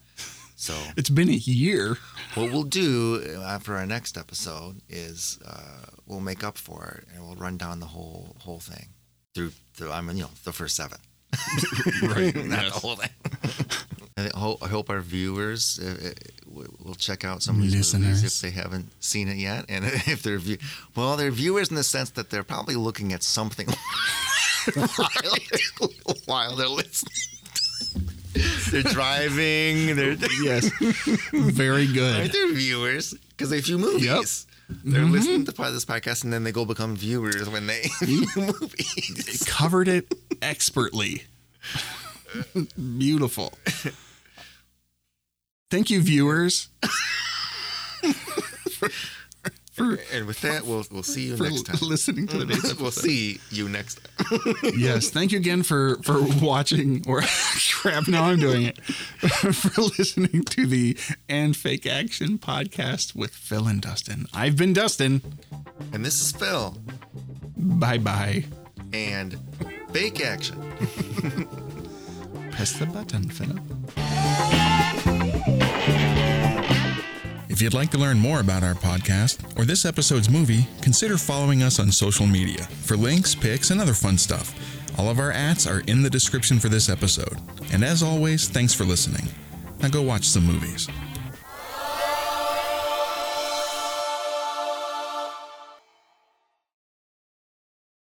So *laughs* It's been a year. what we'll do after our next episode is uh, we'll make up for it and we'll run down the whole whole thing through. through I mean, you know, the first seven. *laughs* Right. *laughs* Not the whole thing. I hope, I hope our viewers uh, uh, will check out some of these Listeners. movies if they haven't seen it yet, and *laughs* if they're view- well, they're viewers in the sense that they're probably looking at something while, while they're listening. they're driving. They're Yes. Very good. they're viewers because they view movies. They're mm-hmm. listening to this podcast, and then they go become viewers when they *laughs* view movies. Covered it expertly. *laughs* Beautiful. Thank you, viewers, *laughs* And with that, we'll we'll see you next time. listening to today's mm-hmm. *laughs* episode. we'll see you next time. *laughs* yes, thank you again for for watching or crap. Now I'm doing it *laughs* for listening to the and fake action podcast with Phil and Dustin. I've been Dustin. And this is Phil Bye bye. and Fake Action. Press the button, Philip. If you'd like to learn more about our podcast or this episode's movie, consider following us on social media for links, pics, and other fun stuff. All of our ads are in the description for this episode. And as always, thanks for listening. Now go watch some movies.